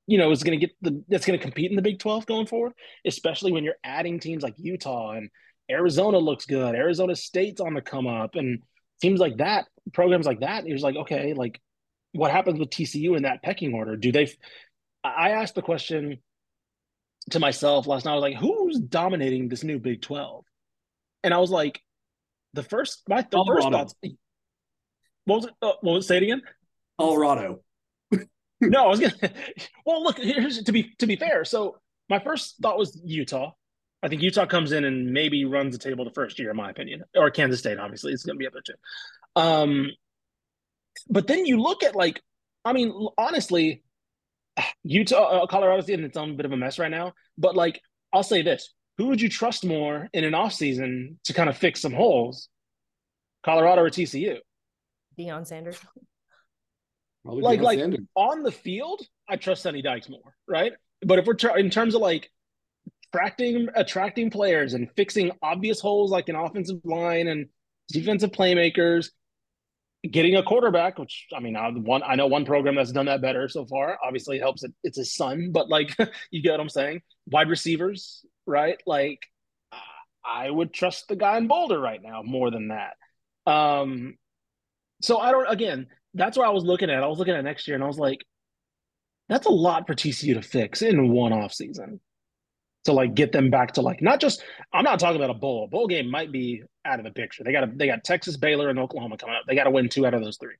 you know, is gonna get the that's gonna compete in the Big Twelve going forward, especially when you're adding teams like Utah and Arizona looks good. Arizona State's on the come up, and seems like that programs like that. He was like, okay, like what happens with TCU in that pecking order? Do they? I asked the question to myself last night. I was like, who's dominating this new Big Twelve? And I was like, the first my the first thoughts. What was it? Uh, what was it? Say it again. Colorado. no, I was gonna. Well, look. Here's to be to be fair. So my first thought was Utah. I think Utah comes in and maybe runs the table the first year, in my opinion, or Kansas State. Obviously, it's going to be up there too. Um, but then you look at like, I mean, honestly, Utah, uh, Colorado's in its own bit of a mess right now. But like, I'll say this: who would you trust more in an off season to kind of fix some holes? Colorado or TCU? Deion Sanders. Probably like Deion like Sanders. on the field, I trust Sonny Dykes more, right? But if we're tr- in terms of like attracting attracting players and fixing obvious holes like an offensive line and defensive playmakers, getting a quarterback, which I mean, I one I know one program that's done that better so far. Obviously, it helps it, it's his son, but like you get what I'm saying. Wide receivers, right? Like I would trust the guy in Boulder right now more than that. Um, so I don't. Again, that's what I was looking at. I was looking at next year, and I was like, that's a lot for TCU to fix in one off season to like get them back to like not just. I'm not talking about a bowl. A bowl game might be out of the picture. They got a, they got Texas, Baylor, and Oklahoma coming up. They got to win two out of those three.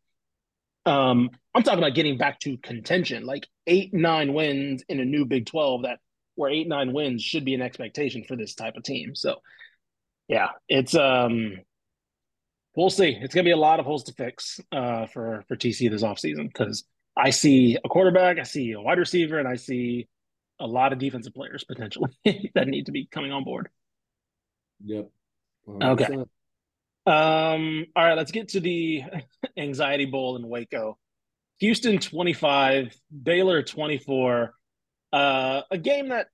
Um, I'm talking about getting back to contention, like eight, nine wins in a new Big Twelve. That where eight, nine wins should be an expectation for this type of team. So, yeah, it's um, we'll see. It's gonna be a lot of holes to fix uh, for for TC this offseason because I see a quarterback, I see a wide receiver, and I see a lot of defensive players potentially that need to be coming on board. Yep. Okay. 100%. Um, all right, let's get to the anxiety bowl in Waco. Houston 25, Baylor 24. Uh, a game that,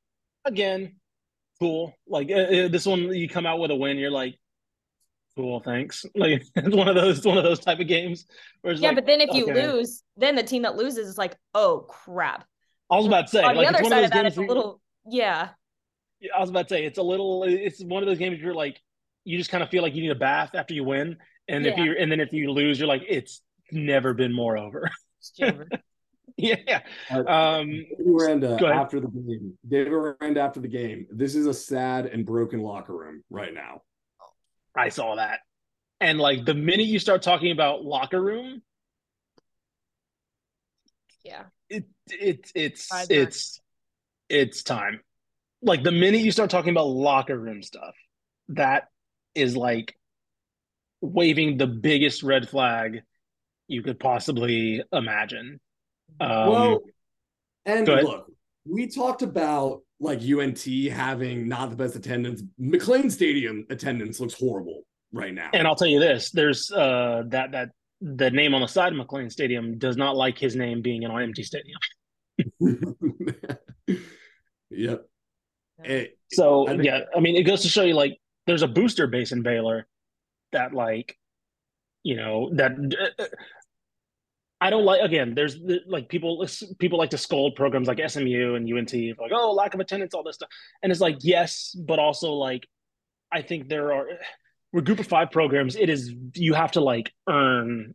again, cool. Like uh, uh, this one, you come out with a win, you're like, cool, thanks. Like it's one of those, one of those type of games. Where it's Yeah, like, but then if you okay. lose, then the team that loses is like, oh crap. I was about to say, On like the it's other one side of of those that, games. it's a little yeah. I was about to say it's a little. It's one of those games where you're like, you just kind of feel like you need a bath after you win, and if you and then if you lose, you're like, it's never been more over. It's Javer. yeah. Uh, Um. Miranda Go after the game. Dave Aranda after the game. This is a sad and broken locker room right now. I saw that. And like the minute you start talking about locker room, yeah. It it it's Vibes it's it's time. Like the minute you start talking about locker room stuff, that is like waving the biggest red flag you could possibly imagine. Um, well, and look, we talked about like UNT having not the best attendance. McLane Stadium attendance looks horrible right now. and I'll tell you this: there's uh that that the name on the side of McLane Stadium does not like his name being in an empty stadium. yep. It- So I think- yeah, I mean, it goes to show you like there's a booster base in Baylor that like, you know, that uh, I don't like. Again, there's like people people like to scold programs like SMU and UNT like, oh, lack of attendance, all this stuff, and it's like yes, but also like, I think there are we're group of five programs. It is you have to like earn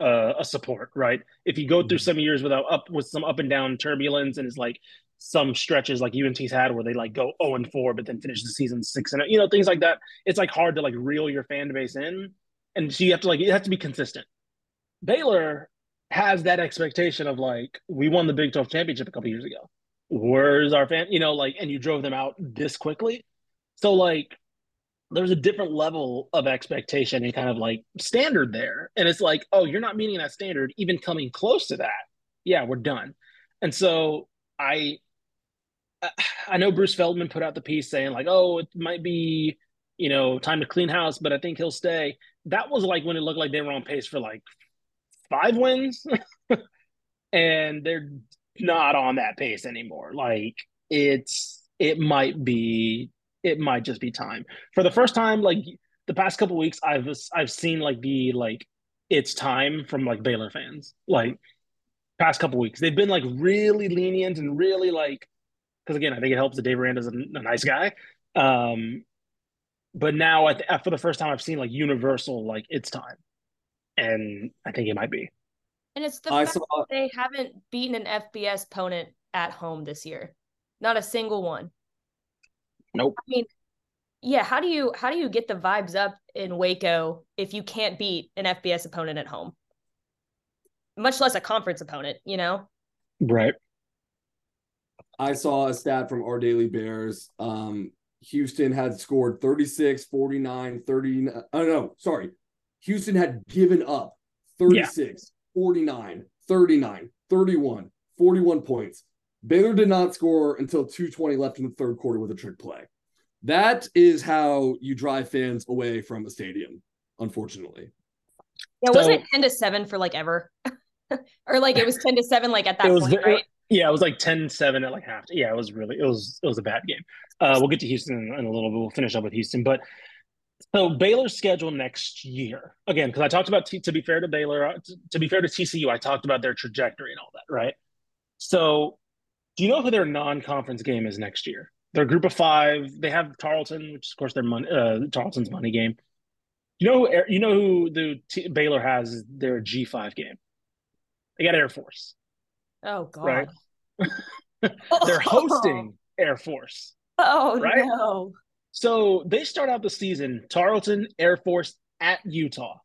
uh, a support, right? If you go through some years without up with some up and down turbulence, and it's like some stretches like UNT's had where they like go 0 and 4, but then finish the season six and you know, things like that. It's like hard to like reel your fan base in. And so you have to like it has to be consistent. Baylor has that expectation of like, we won the Big 12 championship a couple years ago. Where's our fan? You know, like, and you drove them out this quickly. So like there's a different level of expectation and kind of like standard there. And it's like, oh, you're not meeting that standard, even coming close to that. Yeah, we're done. And so I I know Bruce Feldman put out the piece saying like, oh, it might be, you know, time to clean house, but I think he'll stay. That was like when it looked like they were on pace for like five wins. and they're not on that pace anymore. Like it's it might be it might just be time. For the first time, like the past couple weeks, I've I've seen like the like it's time from like Baylor fans. Like past couple weeks, they've been like really lenient and really like because again, I think it helps that Dave Aranda's a, a nice guy. Um, but now at the, for the first time, I've seen like universal like it's time. and I think it might be. And it's the I fact saw that they haven't beaten an FBS opponent at home this year. Not a single one. Nope. I mean, yeah, how do you how do you get the vibes up in Waco if you can't beat an FBS opponent at home? Much less a conference opponent, you know? Right. I saw a stat from our Daily Bears. Um, Houston had scored 36, 49, 30. Oh, no, sorry. Houston had given up 36, 49, 39, 31, 41 points. Baylor did not score until 220 left in the third quarter with a trick play. That is how you drive fans away from a stadium, unfortunately. Yeah, So- wasn't it 10 to 7 for like ever? or like it was 10 to 7 like at that It was point, ve- right? Yeah, it was like 10-7 at like half. Yeah, it was really it was it was a bad game. Uh, we'll get to Houston in, in a little bit. We'll finish up with Houston, but so Baylor's schedule next year again because I talked about T, to be fair to Baylor, uh, to, to be fair to TCU, I talked about their trajectory and all that, right? So, do you know who their non-conference game is next year? Their group of five. They have Tarleton, which is of course their money. Uh, Tarleton's money game. You know, who, you know who the T, Baylor has their G five game. They got Air Force. Oh god. Right. They're hosting Air Force. Oh right? no. So they start out the season Tarleton, Air Force at Utah.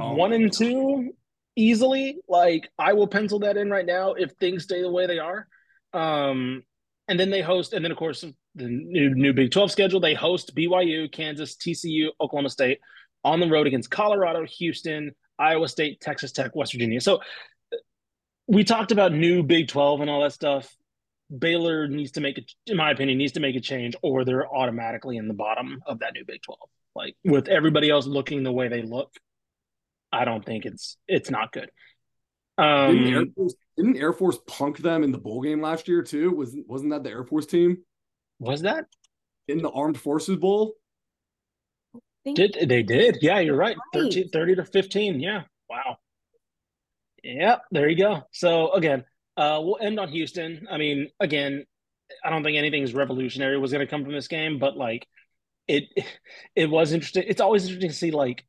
Oh One and two easily. Like I will pencil that in right now if things stay the way they are. Um, and then they host, and then of course the new new Big Twelve schedule. They host BYU, Kansas, TCU, Oklahoma State on the road against Colorado, Houston, Iowa State, Texas Tech, West Virginia. So we talked about new Big Twelve and all that stuff. Baylor needs to make a, in my opinion, needs to make a change, or they're automatically in the bottom of that new Big Twelve. Like with everybody else looking the way they look, I don't think it's it's not good. Didn't, Air Um, Force, didn't Air Force punk them in the bowl game last year too? Wasn't wasn't that the Air Force team was that in the Armed Forces Bowl? Did they did? Yeah, you're right. Right. 13, 30 to fifteen. Yeah, wow. Yeah, there you go. So again, uh, we'll end on Houston. I mean, again, I don't think anything's revolutionary was going to come from this game, but like it, it was interesting. It's always interesting to see like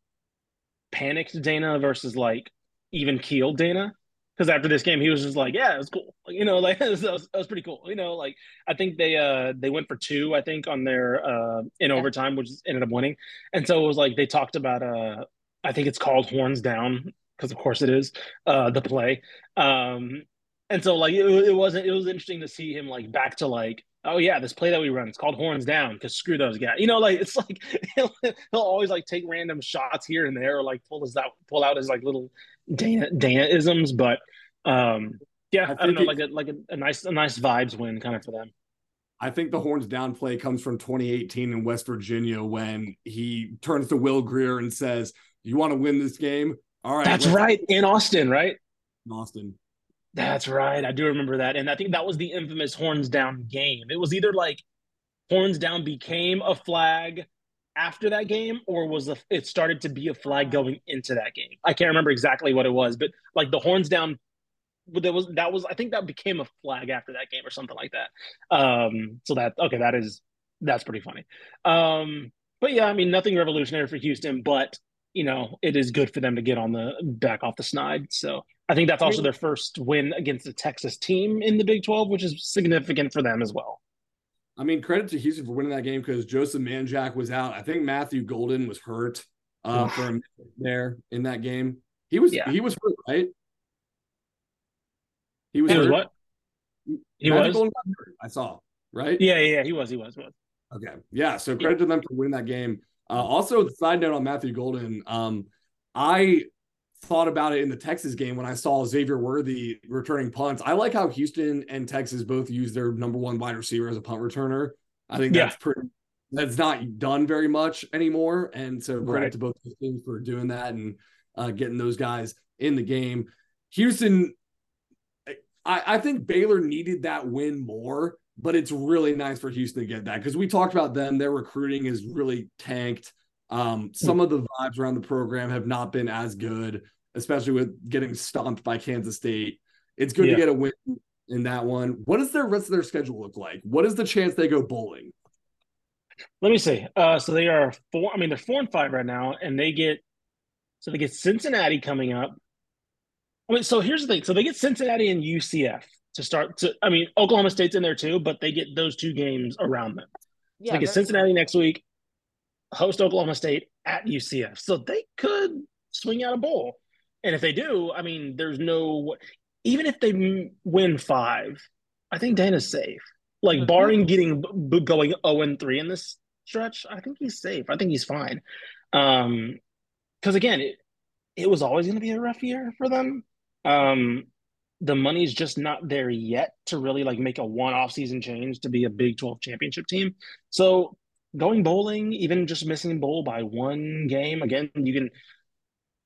panicked Dana versus like even keeled Dana. Because after this game, he was just like, "Yeah, it was cool." You know, like that was, that was, pretty cool. You know, like I think they uh they went for two, I think, on their uh in overtime, which ended up winning. And so it was like they talked about uh I think it's called horns down because of course it is uh the play. Um and so like it, it wasn't it was interesting to see him like back to like oh yeah this play that we run it's called horns down because screw those guys you know like it's like he'll, he'll always like take random shots here and there or like pull his out pull out his like little Dana Dana isms but um yeah I I, don't know it- like a like a, a nice a nice vibes win kind of for them I think the horns down play comes from 2018 in West Virginia when he turns to Will Grier and says, "You want to win this game? All right, that's right in Austin right In Austin." That's right. I do remember that. And I think that was the infamous horns down game. It was either like horns down became a flag after that game or was a, it started to be a flag going into that game. I can't remember exactly what it was, but like the horns down there was that was I think that became a flag after that game or something like that. Um so that okay, that is that's pretty funny. Um but yeah, I mean nothing revolutionary for Houston, but you know, it is good for them to get on the back off the snide. So I think that's also their first win against a Texas team in the Big 12, which is significant for them as well. I mean, credit to Houston for winning that game because Joseph Manjack was out. I think Matthew Golden was hurt uh, for a minute there in that game. He was Yeah. he was hurt, right? He was He was what? He Matthew was? Golden got hurt, I saw, right? Yeah, yeah, yeah, he was, he was, he was. Okay. Yeah. So credit to them for winning that game. Uh, also, side note on Matthew Golden, um, I thought about it in the Texas game when I saw Xavier Worthy returning punts. I like how Houston and Texas both use their number one wide receiver as a punt returner. I think Yeah. that's pretty. That's not done very much anymore, and so credit Right. to both teams for doing that and uh, getting those guys in the game. Houston, I, I think Baylor needed that win more, but it's really nice for Houston to get that because we talked about them. Their recruiting is really tanked. Um, some of the vibes around the program have not been as good, especially with getting stomped by Kansas State. It's good Yeah. to get a win in that one. What does their rest of their schedule look like? What is the chance they go bowling? Let me see. Uh, so they are four. I mean, they're four and five right now, and they get So they get Cincinnati coming up. I mean, so here's the thing. So they get Cincinnati and UCF to start to I mean, Oklahoma State's in there too, but they get those two games around them. So they get Cincinnati next week, host Oklahoma State at UCF. So they could swing out a bowl. And if they do, I mean, there's no even if they win five, I think Dana's safe. Like Mhm. barring getting going 0 and 3 in this stretch, I think he's safe. I think he's fine. Um because again, it it was always going to be a rough year for them. Um the money's just not there yet to really like make a one off season change to be a Big 12 championship team. So going bowling, even just missing bowl by one game, again, you can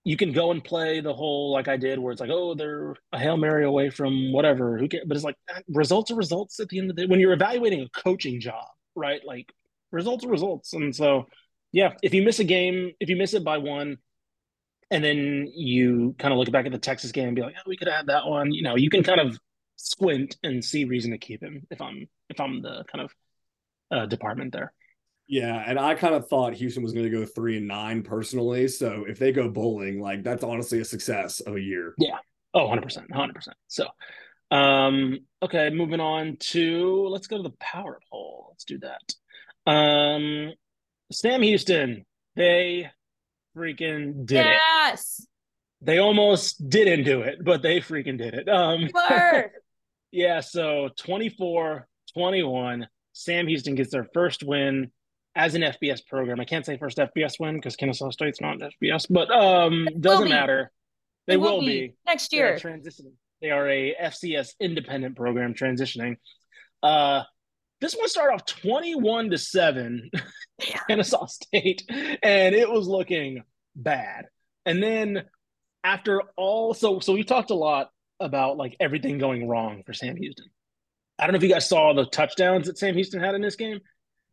you can go and play the whole like I did, where it's like, oh, they're a hail mary away from whatever. Who cares? But it's like eh, results are results at the end of the day. When you're evaluating a coaching job, right? Like results are results, and so yeah, if you miss a game, if you miss it by one, and then you kind of look back at the Texas game and be like, oh, we could have that one. You know, you can kind of squint and see reason to keep him if I'm if I'm the kind of uh, department there. Yeah, and I kind of thought Houston was going to go three and nine personally. So if they go bowling, like that's honestly a success of a year. Yeah. Oh, 100%. 100%. So, um, okay, moving on to let's go to the power poll. Let's do that. Um, Sam Houston, they freaking did it. yes. They almost didn't do it, but they freaking did it. Um, Word. yeah, so 24 21, Sam Houston gets their first win as an FBS program. I can't say first FBS win because Kennesaw State's not an FBS, but um, doesn't be. matter. They, It will be. next They are year. transitioning. They are a FCS independent program transitioning. Uh, this one started off 21 to 7, Yeah. Kennesaw State, and it was looking bad. And then after all, so so we talked a lot about like everything going wrong for Sam Houston. I don't know if you guys saw the touchdowns that Sam Houston had in this game.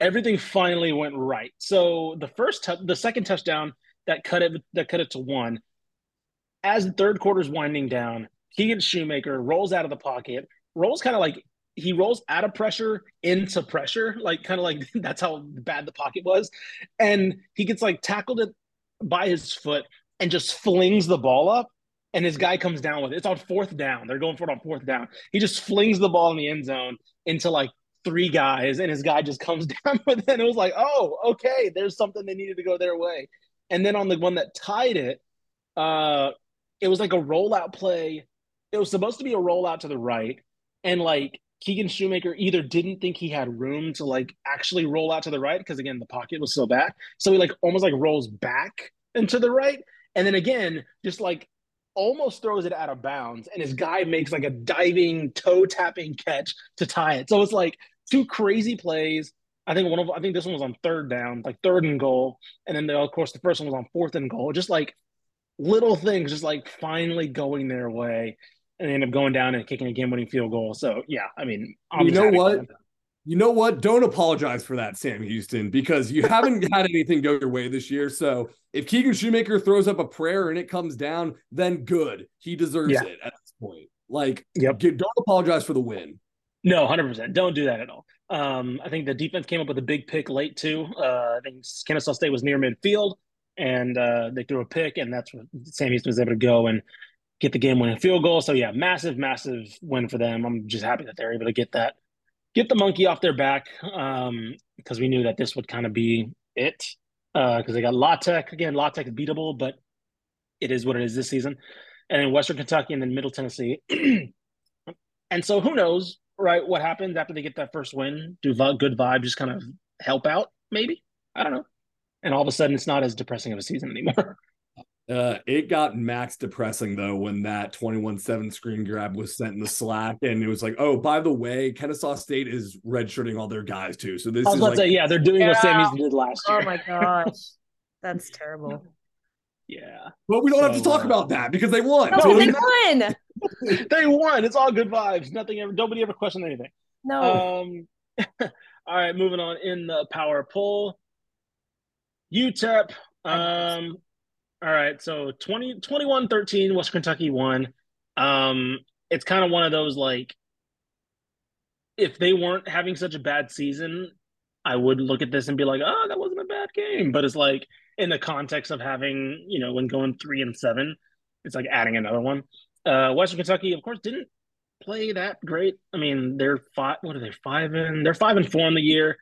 Everything finally went right. So the first, tou- the second touchdown that cut it that cut it to one. As the third quarter's winding down, Keegan Shoemaker rolls out of the pocket, rolls kind of like he rolls out of pressure into pressure, like kind of like that's how bad the pocket was, and he gets like tackled it by his foot and just flings the ball up, and his guy comes down with it. It's on fourth down. They're going for it on fourth down. He just flings the ball in the end zone into like three guys, and his guy just comes down with it. And it was like, oh, okay, there's something they needed to go their way. And then on the one that tied it, uh, it was like a rollout play. It was supposed to be a rollout to the right, and like Keegan Shoemaker either didn't think he had room to like actually roll out to the right because again the pocket was so bad, so he like almost like rolls back into the right, and then again just like almost throws it out of bounds, and his guy makes like a diving toe tapping catch to tie it. So it's like two crazy plays. I think one of I think this one was on third down, like third and goal, and then the, of course the first one was on fourth and goal. Just like little things, just like finally going their way, and they end up going down and kicking a game-winning field goal. So yeah, I mean, I'm You know what? You know what? Don't apologize for that, Sam Houston, because you haven't had anything go your way this year. So if Keegan Shoemaker throws up a prayer and it comes down, then good. He deserves Yeah. it at this point. Like, Yep. don't apologize for the win. No, hundred percent. Don't do that at all. Um, I think the defense came up with a big pick late too. Uh, I think Kennesaw State was near midfield, and uh, they threw a pick, and that's what Sam Houston was able to go and get the game-winning field goal. So yeah, massive, massive win for them. I'm just happy that they're able to get that, get the monkey off their back, um, because we knew that this would kind of be it. Because they got La Tech again. La Tech is beatable, but it is what it is this season. And then Western Kentucky and then Middle Tennessee. and so who knows, right? What happens after they get that first win? Do vi- good vibe just kind of help out? Maybe I don't know. And all of a sudden, it's not as depressing of a season anymore. Uh, it got max depressing though when that 21-7 screen grab was sent in the Slack, and it was like, oh, by the way, Kennesaw State is redshirting all their guys too. So this I was is about like, to say, yeah, they're doing what Sam Yeah. Houston did last year. Oh my gosh. That's terrible. yeah, but we don't have to talk uh, about that because they won. No, So they won. they won. It's all good vibes. Nothing ever. Nobody ever questioned anything. No. Um, all right, moving on in the power poll. UTEP. Um, all right, so 20, 21 13, West Kentucky won. Um, it's kind of one of those like, if they weren't having such a bad season, I would look at this and be like, oh, that wasn't a bad game. But it's like, in the context of having, you know, when going three and seven, it's like adding another one. Uh, Western Kentucky, of course, didn't play that great. I mean, they're five. What are they? Five and they're five and four in the year.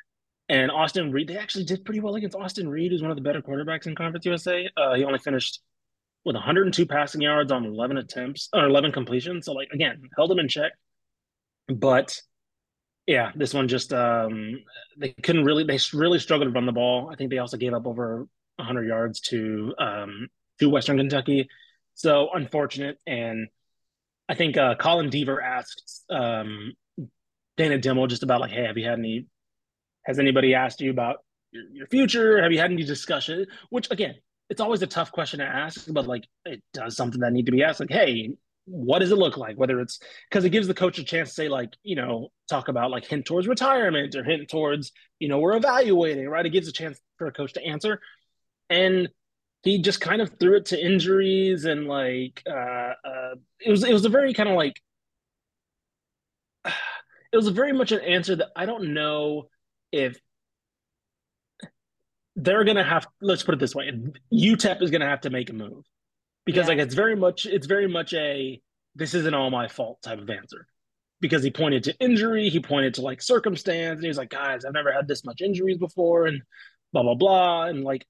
And Austin Reed, they actually did pretty well against Austin Reed, who's one of the better quarterbacks in Conference USA. Uh, he only finished with 102 passing yards on 11 attempts or 11 completions. So, like again, held him in check. But yeah, this one just um, they couldn't really. They really struggled to run the ball. I think they also gave up over 100 yards to um, to Western Kentucky. So unfortunate. And I think uh, Colin Deaver asked um, Dana Dimel just about like, hey, have you had any? Has anybody asked you about your, your future? Have you had any discussion? Which again, it's always a tough question to ask, but like it does something that need to be asked. Like, hey, what does it look like? Whether it's because it gives the coach a chance to say, like, you know, talk about like hint towards retirement or hint towards, you know, we're evaluating, right? It gives a chance for a coach to answer. And he just kind of threw it to injuries and like uh, uh it was it was a very kind of like it was a very much an answer that I don't know if they're gonna have let's put it this way UTEP is gonna have to make a move because yeah. like it's very much it's very much a this isn't all my fault type of answer because he pointed to injury he pointed to like circumstance and he was like guys I've never had this much injuries before and blah blah blah and like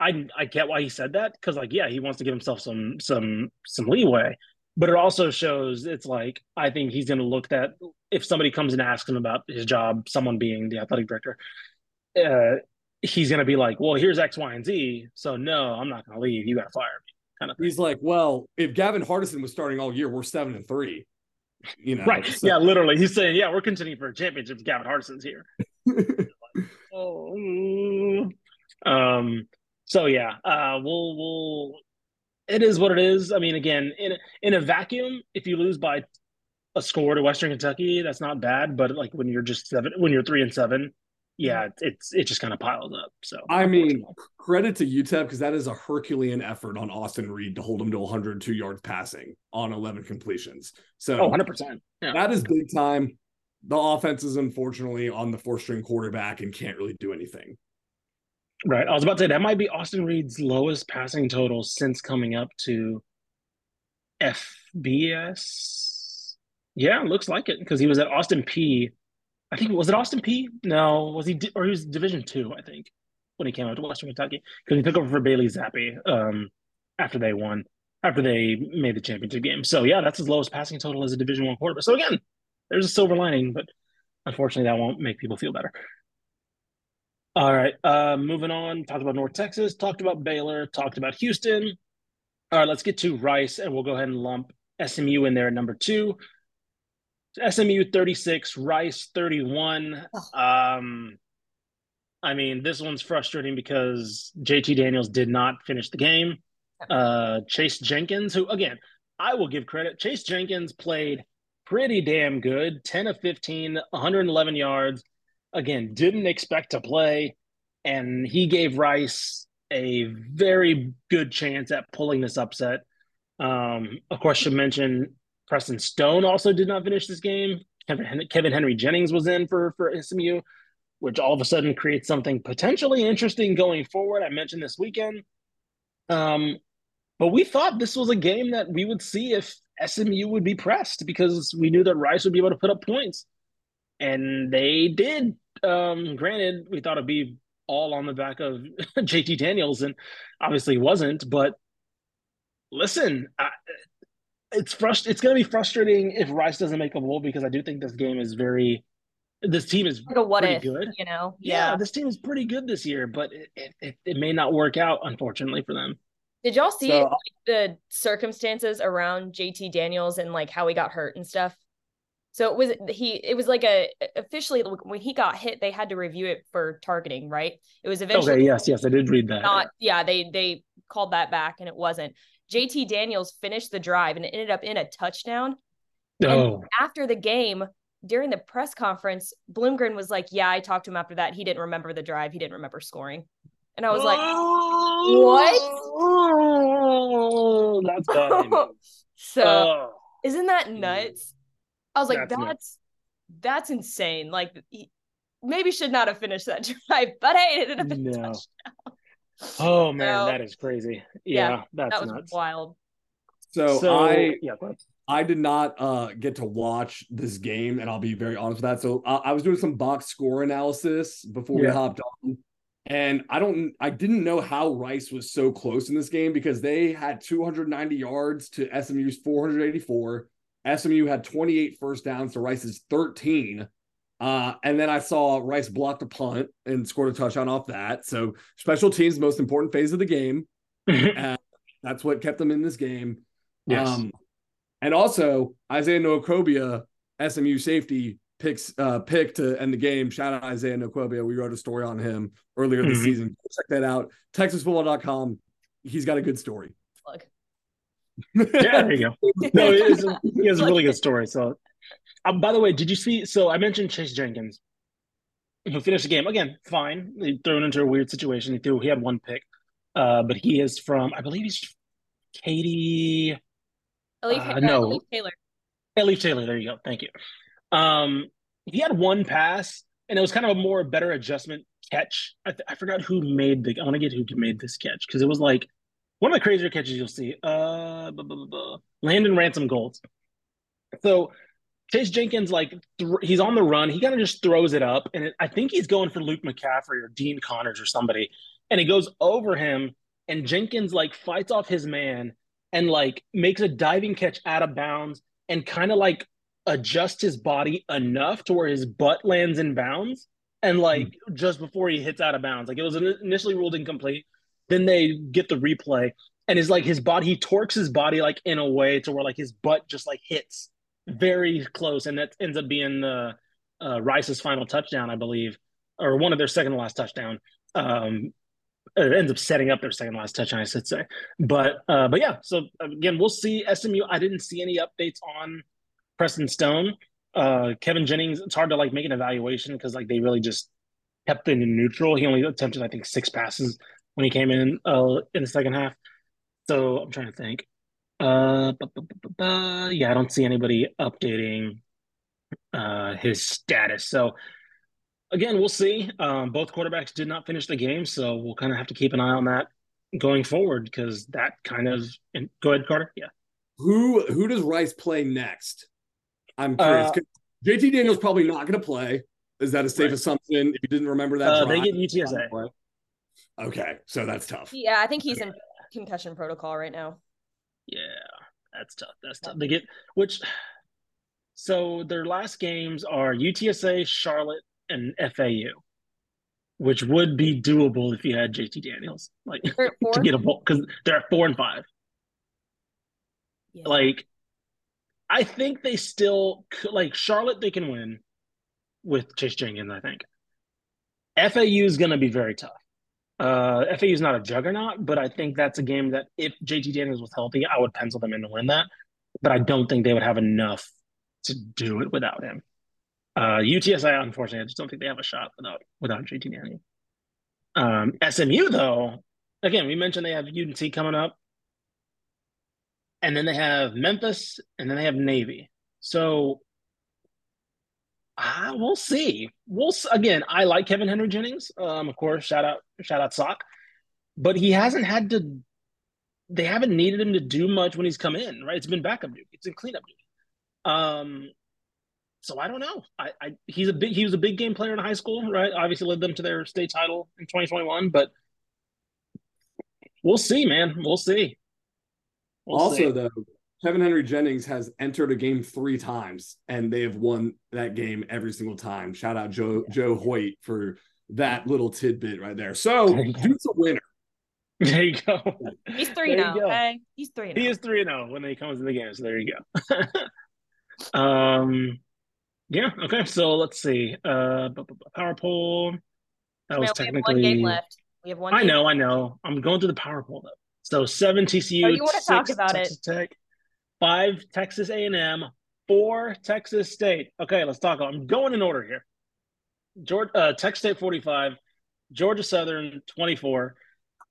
I I get why he said that because like yeah he wants to give himself some some some leeway but it also shows it's like I think he's going to look that if somebody comes and asks him about his job someone being the athletic director uh, he's going to be like well here's X Y and Z so no I'm not going to leave you got to fire me kind of thing. he's like well if Gavin Hardison was starting all year we're seven and three you know right so. yeah literally he's saying yeah we're contending for a championship if Gavin Hardison's here oh um so yeah, uh, we'll we'll. It is what it is. I mean, again, in in a vacuum, if you lose by a score to Western Kentucky, that's not bad. But like when you're just seven, when you're three and seven, yeah, it's it just kind of piles up. So I mean, credit to UTEP because that is a Herculean effort on Austin Reed to hold him to 102 yards passing on 11 completions. So oh, 100 percent. Yeah. That is big time. The offense is unfortunately on the four string quarterback and can't really do anything. Right. I was about to say that might be Austin Reed's lowest passing total since coming up to FBS. Yeah, looks like it because he was at Austin P. I think was it Austin P? No, was he or he was Division two? I think when he came out to Western Kentucky because he took over for Bailey Zappe um, after they won after they made the championship game. So yeah, that's his lowest passing total as a Division one quarterback. So again, there's a silver lining, but unfortunately, that won't make people feel better. All right. Uh, moving on. Talked about North Texas. Talked about Baylor. Talked about Houston. All right. Let's get to Rice, and we'll go ahead and lump SMU in there at number two. SMU 36, Rice 31. Um, I mean, this one's frustrating because JT Daniels did not finish the game. Uh, Chase Jenkins, who, again, I will give credit. Chase Jenkins played pretty damn good 10 of 15, 111 yards again, didn't expect to play, and he gave Rice a very good chance at pulling this upset. Um, of course, should mention Preston Stone also did not finish this game. Kevin, Henry Jennings was in for for SMU, which all of a sudden creates something potentially interesting going forward. I mentioned this weekend. Um, but we thought this was a game that we would see if SMU would be pressed because we knew that Rice would be able to put up points. And they did um, granted, we thought it'd be all on the back of JT Daniels, and obviously wasn't. But listen, I, it's frust- It's going to be frustrating if Rice doesn't make a bowl because I do think this game is very. This team is like what pretty if, good, you know. Yeah. yeah. this team is pretty good this year, but it, it, it may not work out, unfortunately, for them. Did y'all see so, like, the circumstances around JT Daniels and like how he got hurt and stuff? So it was he it was like a officially when he got hit they had to review it for targeting, right? It was eventually Okay, yes, yes, I did read that. Not yeah, they they called that back and it wasn't. JT Daniels finished the drive and it ended up in a touchdown. Oh. And after the game, during the press conference, Bloomgren was like, "Yeah, I talked to him after that. He didn't remember the drive. He didn't remember scoring." And I was like, "What?" Oh, that's bad. so, oh. isn't that mm. nuts? I was like, that's that's, that's insane. Like he maybe should not have finished that drive, but hey, it ended up in no. touchdown. Oh man, So- that is crazy. Yeah, Yeah, that's that was nuts. wild. So, So I yeah, go. I did not uh, get to watch this game, and I'll be very honest with that. So uh, I was doing some box score analysis before we hopped on, and I don't, I didn't know how Rice was so close in this game because they had 290 yards to SMU's 484. SMU had 28 first downs to Rice's 13. Uh, and then I saw Rice blocked a punt and scored a touchdown off that. So special teams, most important phase of the game. That's what kept them in this game. yes. Um, and also Isaiah Nwokobia, SMU safety picks uh pick to end the game. Shout out Isaiah Nwokobia. We wrote a story on him earlier this Mhm. season. Check that out. TexasFootball.com. He's got a good story. Plug. Yeah, there you go. No, it is, he has a really good story. So, um, by the way, did you see? So I mentioned Chase Jenkins, who finished the game again. Fine, he thrown into a weird situation. He threw. He had one pick, uh, but he is from. I believe he's Katy. Alief, Uh, uh, no. Alief Taylor. Alief Taylor. There you go. Thank you. Um, he had one pass, and it was kind of a more better adjustment catch. I, th- I forgot who made the. I want to get who made this catch because it was like one of the crazier catches you'll see. Uh, blah, blah, blah. Landon Ransom-Goelz. So Chase Jenkins, like th- he's on the run. He kind of just throws it up, and it, I think he's going for Luke McCaffrey or Dean Connors or somebody, and it goes over him, and Jenkins like fights off his man and like makes a diving catch out of bounds and kind of like adjusts his body enough to where his butt lands in bounds and like just before he hits out of bounds like it was initially ruled incomplete then they get the replay and is like his body he torques his body like in a way to where like his butt just like hits very close and that ends up being the uh, rice's final touchdown i believe or one of their second to last touchdown. Um it ends up setting up their second last touchdown i should say. But uh but yeah so again we'll see smu i didn't see any updates on preston stone. Uh kevin jennings it's hard to like make an evaluation because like they really just kept it in neutral. He only attempted i think six passes when he came in uh in the second half so i'm trying to think uh bu- bu- bu- yeah i don't see anybody updating uh his status so again we'll see um both quarterbacks did not finish the game so we'll kind of have to keep an eye on that going forward because that kind of and go ahead carter yeah Who who does Rice play next? I'm curious. Uh, JT Daniels probably not going to play. Is that a safe Right. assumption? If you didn't remember that, uh, they get utsa Okay, so that's tough. Yeah, I think he's in concussion protocol right now. Yeah, that's tough. That's tough. They get which so their last games are UTSA, Charlotte, and FAU, which would be doable if you had JT Daniels, like They're at four? to get a bowl because they're at four and five. Yeah. Like, I think they still could, like Charlotte. They can win with Chase Jenkins. I think FAU is going to be very tough. Uh, FAU is not a juggernaut, but I think that's a game that if JT Daniels was healthy, I would pencil them in to win that. But I don't think they would have enough to do it without him. Uh, UTSA, unfortunately, I just don't think they have a shot without without JT Daniels. Um, SMU though, again, we mentioned they have UNC coming up, and then they have Memphis, and then they have Navy. So uh, we'll see. We'll s- again. I like Kevin Henry Jennings. Um, of course, shout out, shout out, Sock. But he hasn't had to. They haven't needed him to do much when he's come in. Right? It's been backup duty. It's in cleanup duty. Um, so I don't know. I, I he's a big. He was a big game player in high school. Right? Obviously led them to their state title in 2021. But we'll see, man. We'll see. We'll also, see. though, Kevin Henry Jennings has entered a game three times, and they have won that game every single time. Shout out Joe Joe Hoyt for that little tidbit right there. So, There you go. dude's a winner. there you go. He's three There now. Okay, he's three now. He is three and zero when he comes in the game. So there you go. um, yeah. Okay. So let's see. Uh, power poll. That was Man, we have technically. one game left. We have one. I game know. I know. I'm going through the power poll though. So seven TCU. Oh, you wanna talk six about it. Texas Tech, five Texas A&M, four Texas State. Okay, let's talk. I'm going in order here. Georgia, uh, Texas State 45, Georgia Southern 24.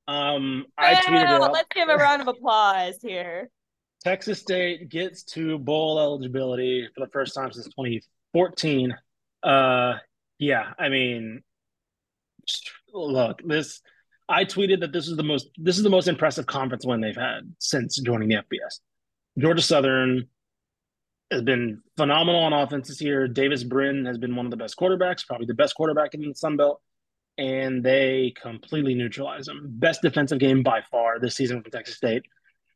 Um, I tweeted it out. let's give a round of applause here. Texas State gets to bowl eligibility for the first time since 2014. Uh, yeah, I mean, look, this I tweeted that this is the most this is the most impressive conference win they've had since joining the FBS. Georgia Southern has been phenomenal on offense this year. Davis Brin has been one of the best quarterbacks, probably the best quarterback in the Sun Belt, and they completely neutralized them. Best defensive game by far this season from Texas State.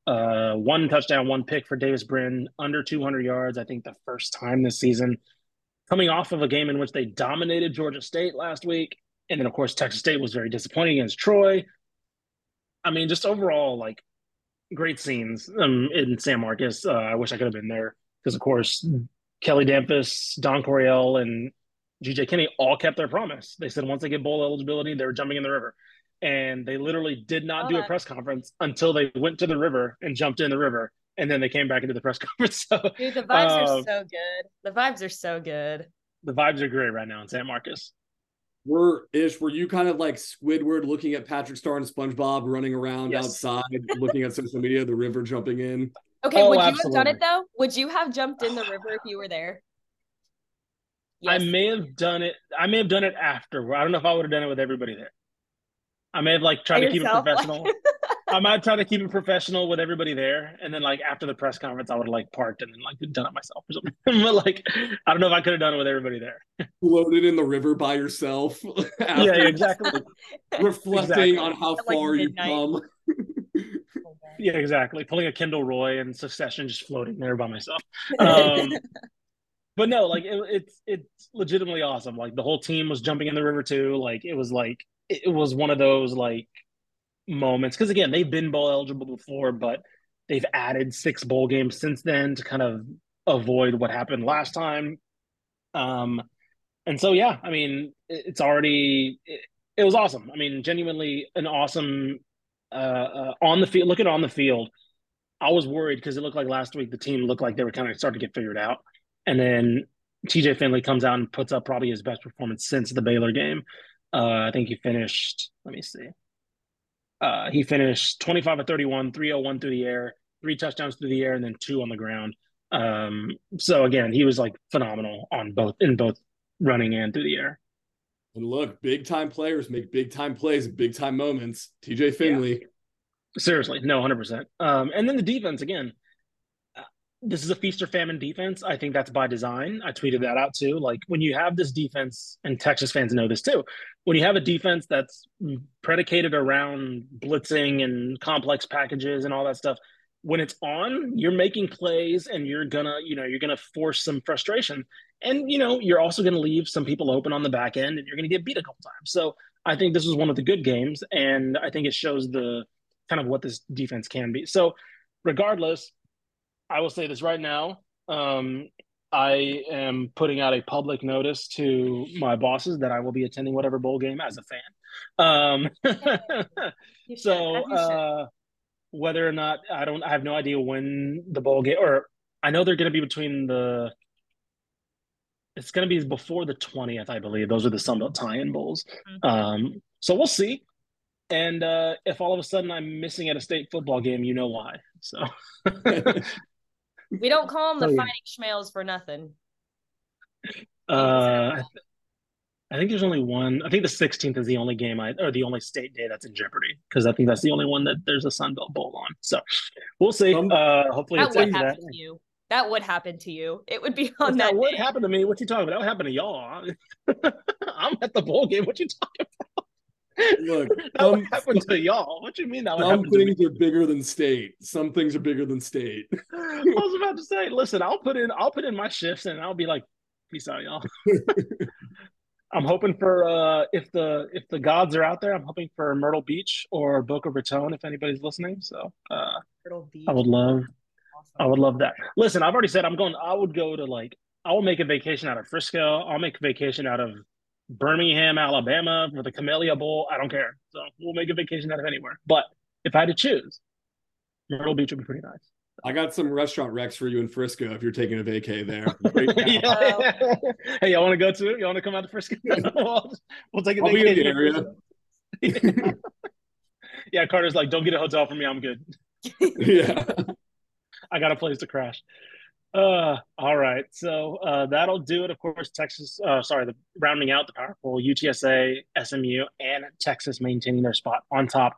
Uh, one touchdown, one pick for Davis Brin, under 200 yards. I think the first time this season, coming off of a game in which they dominated Georgia State last week, and then of course Texas State was very disappointing against Troy. I mean, just overall, like great scenes um, in San Marcos. Uh, I wish I could have been there because, of course, Kelly Damphousse, Don Coryell, and GJ Kinne all kept their promise. They said once they get bowl eligibility, they were jumping in the river. And they literally did not do a press conference until they went to the river and jumped in the river. And then they came back into the press conference. So Dude, the vibes Uh, are so good. The vibes are so good. the vibes are great right now in San Marcos. Were Ish, were you kind of like Squidward looking at Patrick Star and SpongeBob running around Yes. outside, looking at social media, the river jumping in? Okay, Oh, would you have done it though? Would you have jumped in the river if you were there? I may have done it. I may have done it after. I don't know if I would have done it with everybody there. I may have like tried By to keep it professional. I might try to keep it professional with everybody there, and then like after the press conference, I would have like parked and then like done it myself or something. but like, I don't know if I could have done it with everybody there. Floated in the river by yourself, yeah, after exactly. reflecting Exactly. on how At, like, far you've come. Yeah, exactly. Pulling a Kendall Roy and Succession, just floating there by myself. Um, but no, like it, it's it's legitimately awesome. Like the whole team was jumping in the river too. Like it was like it it was one of those like moments because again they've been bowl eligible before, but they've added six bowl games since then to kind of avoid what happened last time. Um, and so yeah, I mean it, it's already it, it was awesome. I mean, genuinely an awesome uh, uh on the field. look Looking on the field, I was worried because it looked like last week the team looked like they were kind of starting to get figured out. And then TJ Finley comes out and puts up probably his best performance since the Baylor game. Uh, I think he finished, let me see. Uh, he finished 25 of 31, 301 through the air, three touchdowns through the air, and then two on the ground. Um, so again, he was like phenomenal on both in both running and through the air. And look, big time players make big time plays, big time moments. TJ Finley. Seriously, no, hundred percent. Um, and then the defense again. This is a feast or famine defense. I think that's by design. I tweeted that out too. Like when you have this defense, and Texas fans know this too. When you have a defense that's predicated around blitzing and complex packages and all that stuff, when it's on, you're making plays and you're gonna, you know, you're gonna force some frustration. And you know, you're also gonna leave some people open on the back end and you're gonna get beat a couple times. So I think this was one of the good games, and I think it shows the kind of what this defense can be. So, regardless, I will say this right now. Um, I am putting out a public notice to my bosses that I will be attending whatever bowl game as a fan. Um, so, should. uh, whether or not I don't, I have no idea when the bowl game, or I know they're going to be between the. It's going to be before the twentieth, I believe. Those are the Sunbelt tie-in bowls. Mhm. Um, so we'll see. And uh, if all of a sudden I'm missing at a state football game, you know why. So we don't call them the Oh, yeah. fighting schmales for nothing. uh, I think there's only one. I think the 16th is the only game I or the only state day that's in jeopardy because I think that's the only one that there's a Sun Belt Bowl on. So we'll see. Um, uh, hopefully That would happen that. to you. That would happen to you. It would be on If that. that would happen to me. What you talking about? That would happen to y'all. I'm at the bowl game. What you talking about? Look, That would some, happen to y'all. What do you mean that would some happen to me? things are bigger than state. Some things are bigger than state. I was about to say, listen, I'll put in I'll put in my shifts and I'll be like, peace out, y'all. I'm hoping for uh if the if the gods are out there, I'm hoping for Myrtle Beach or Boca Raton if anybody's listening. So uh Turtle Beach. I would love I would love that. Listen, I've already said I'm going I would go to like I will make a vacation out of Frisco. I'll make a vacation out of Birmingham, Alabama for the Camellia Bowl. I don't care. So we'll make a vacation out of anywhere. But if I had to choose, Myrtle Beach would be pretty nice. I got some restaurant recs for you in Frisco if you're taking a vacay there. Great town. Yeah. hey, y'all want to go to it? Y'all want to come out to Frisco? we'll, we'll take a I'll be in the vacation. area. yeah, Carter's like, don't get a hotel for me. I'm good. yeah. I got a place to crash. Uh, all right. So uh, that'll do it. Of course, Texas. Uh, sorry, the rounding out the Power powerful UTSA, SMU, and Texas maintaining their spot on top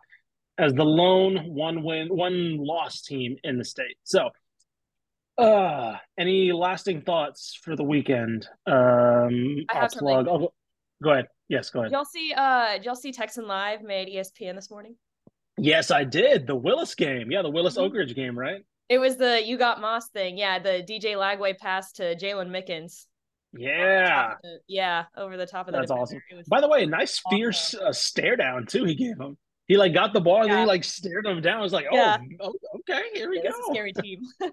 as the lone one win, one loss team in the state. So, uh, any lasting thoughts for the weekend? Um, I I'll plug. I'll go, go ahead. Yes, go ahead. Did y'all see uh did y'all see Texan Live made ESPN this morning? Yes, I did. The Willis game. Yeah, the Willis Mhm. Oak Ridge game, right? It was the you got Moss thing. Yeah, the DJ Lagway pass to Jalen Mickens. Yeah. Top of the- yeah, over the top of the That's defender. awesome. By the way, nice fierce uh, stare down too. He gave him. He like got the ball and then he like stared him down. I was like, oh, Yeah. oh, okay, here we yeah, it's a go. scary team.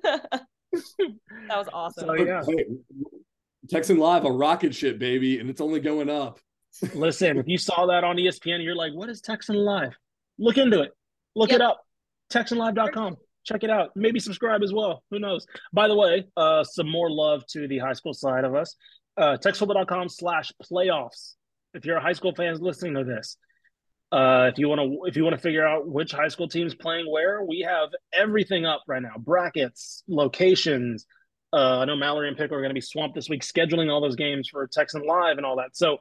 that was awesome. So, yeah. Hey, Texan Live, a rocket ship, baby, and it's only going up. Listen, if you saw that on ESPN, you're like, what is Texan Live? Look into it. Look Yep. it up. TexanLive.com. Check it out. Maybe subscribe as well. Who knows? By the way, uh, some more love to the high school side of us. Uh, TexasFootball.com slash playoffs. If you're a high school fan listening to this, uh, if you want to, if you want to figure out which high school teams playing where, we have everything up right now: brackets, locations. Uh, I know Mallory and Pickle are going to be swamped this week scheduling all those games for Texan Live and all that. So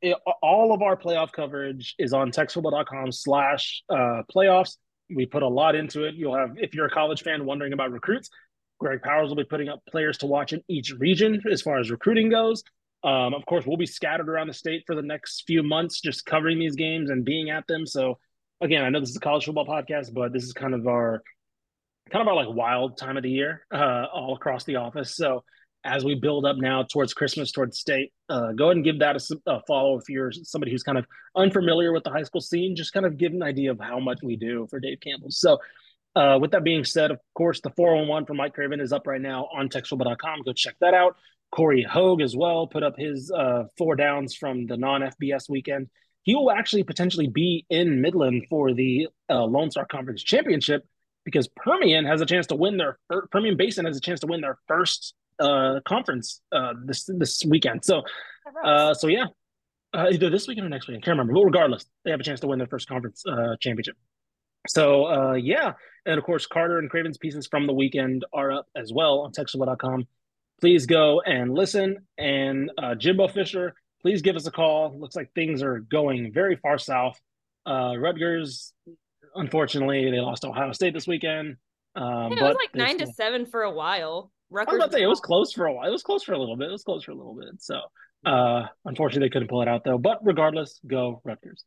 it, all of our playoff coverage is on texasfootball.com slash uh, playoffs. We put a lot into it. You'll have, if you're a college fan wondering about recruits, Greg Powers will be putting up players to watch in each region as far as recruiting goes. Um, of course, we'll be scattered around the state for the next few months, just covering these games and being at them. So, again, I know this is a college football podcast, but this is kind of our kind of our like wild time of the year uh, all across the office. So, as we build up now towards Christmas, towards state, uh, go ahead and give that a, a, follow if you're somebody who's kind of unfamiliar with the high school scene. Just kind of give an idea of how much we do for Dave Campbell. So, uh, with that being said, of course, the 401 from Mike Craven is up right now on texasfootball.com. Go check that out. Corey Hogue as well put up his uh, four downs from the non FBS weekend. He will actually potentially be in Midland for the uh, Lone Star Conference Championship because Permian has a chance to win their Permian Basin has a chance to win their first uh, conference uh, this this weekend. So, uh, so yeah, uh, either this weekend or next weekend. I can't remember. But regardless, they have a chance to win their first conference uh, championship. So uh, yeah, and of course Carter and Craven's pieces from the weekend are up as well on Texas.com. Please go and listen. And uh, Jimbo Fisher, please give us a call. Looks like things are going very far south. Uh, Rutgers, unfortunately, they lost Ohio State this weekend. Um, Yeah, it but was like nine still- to seven for a while. I was about to say it was close for a while. It was close for a little bit. It was close for a little bit. So, uh, unfortunately, they couldn't pull it out though. But regardless, go Rutgers.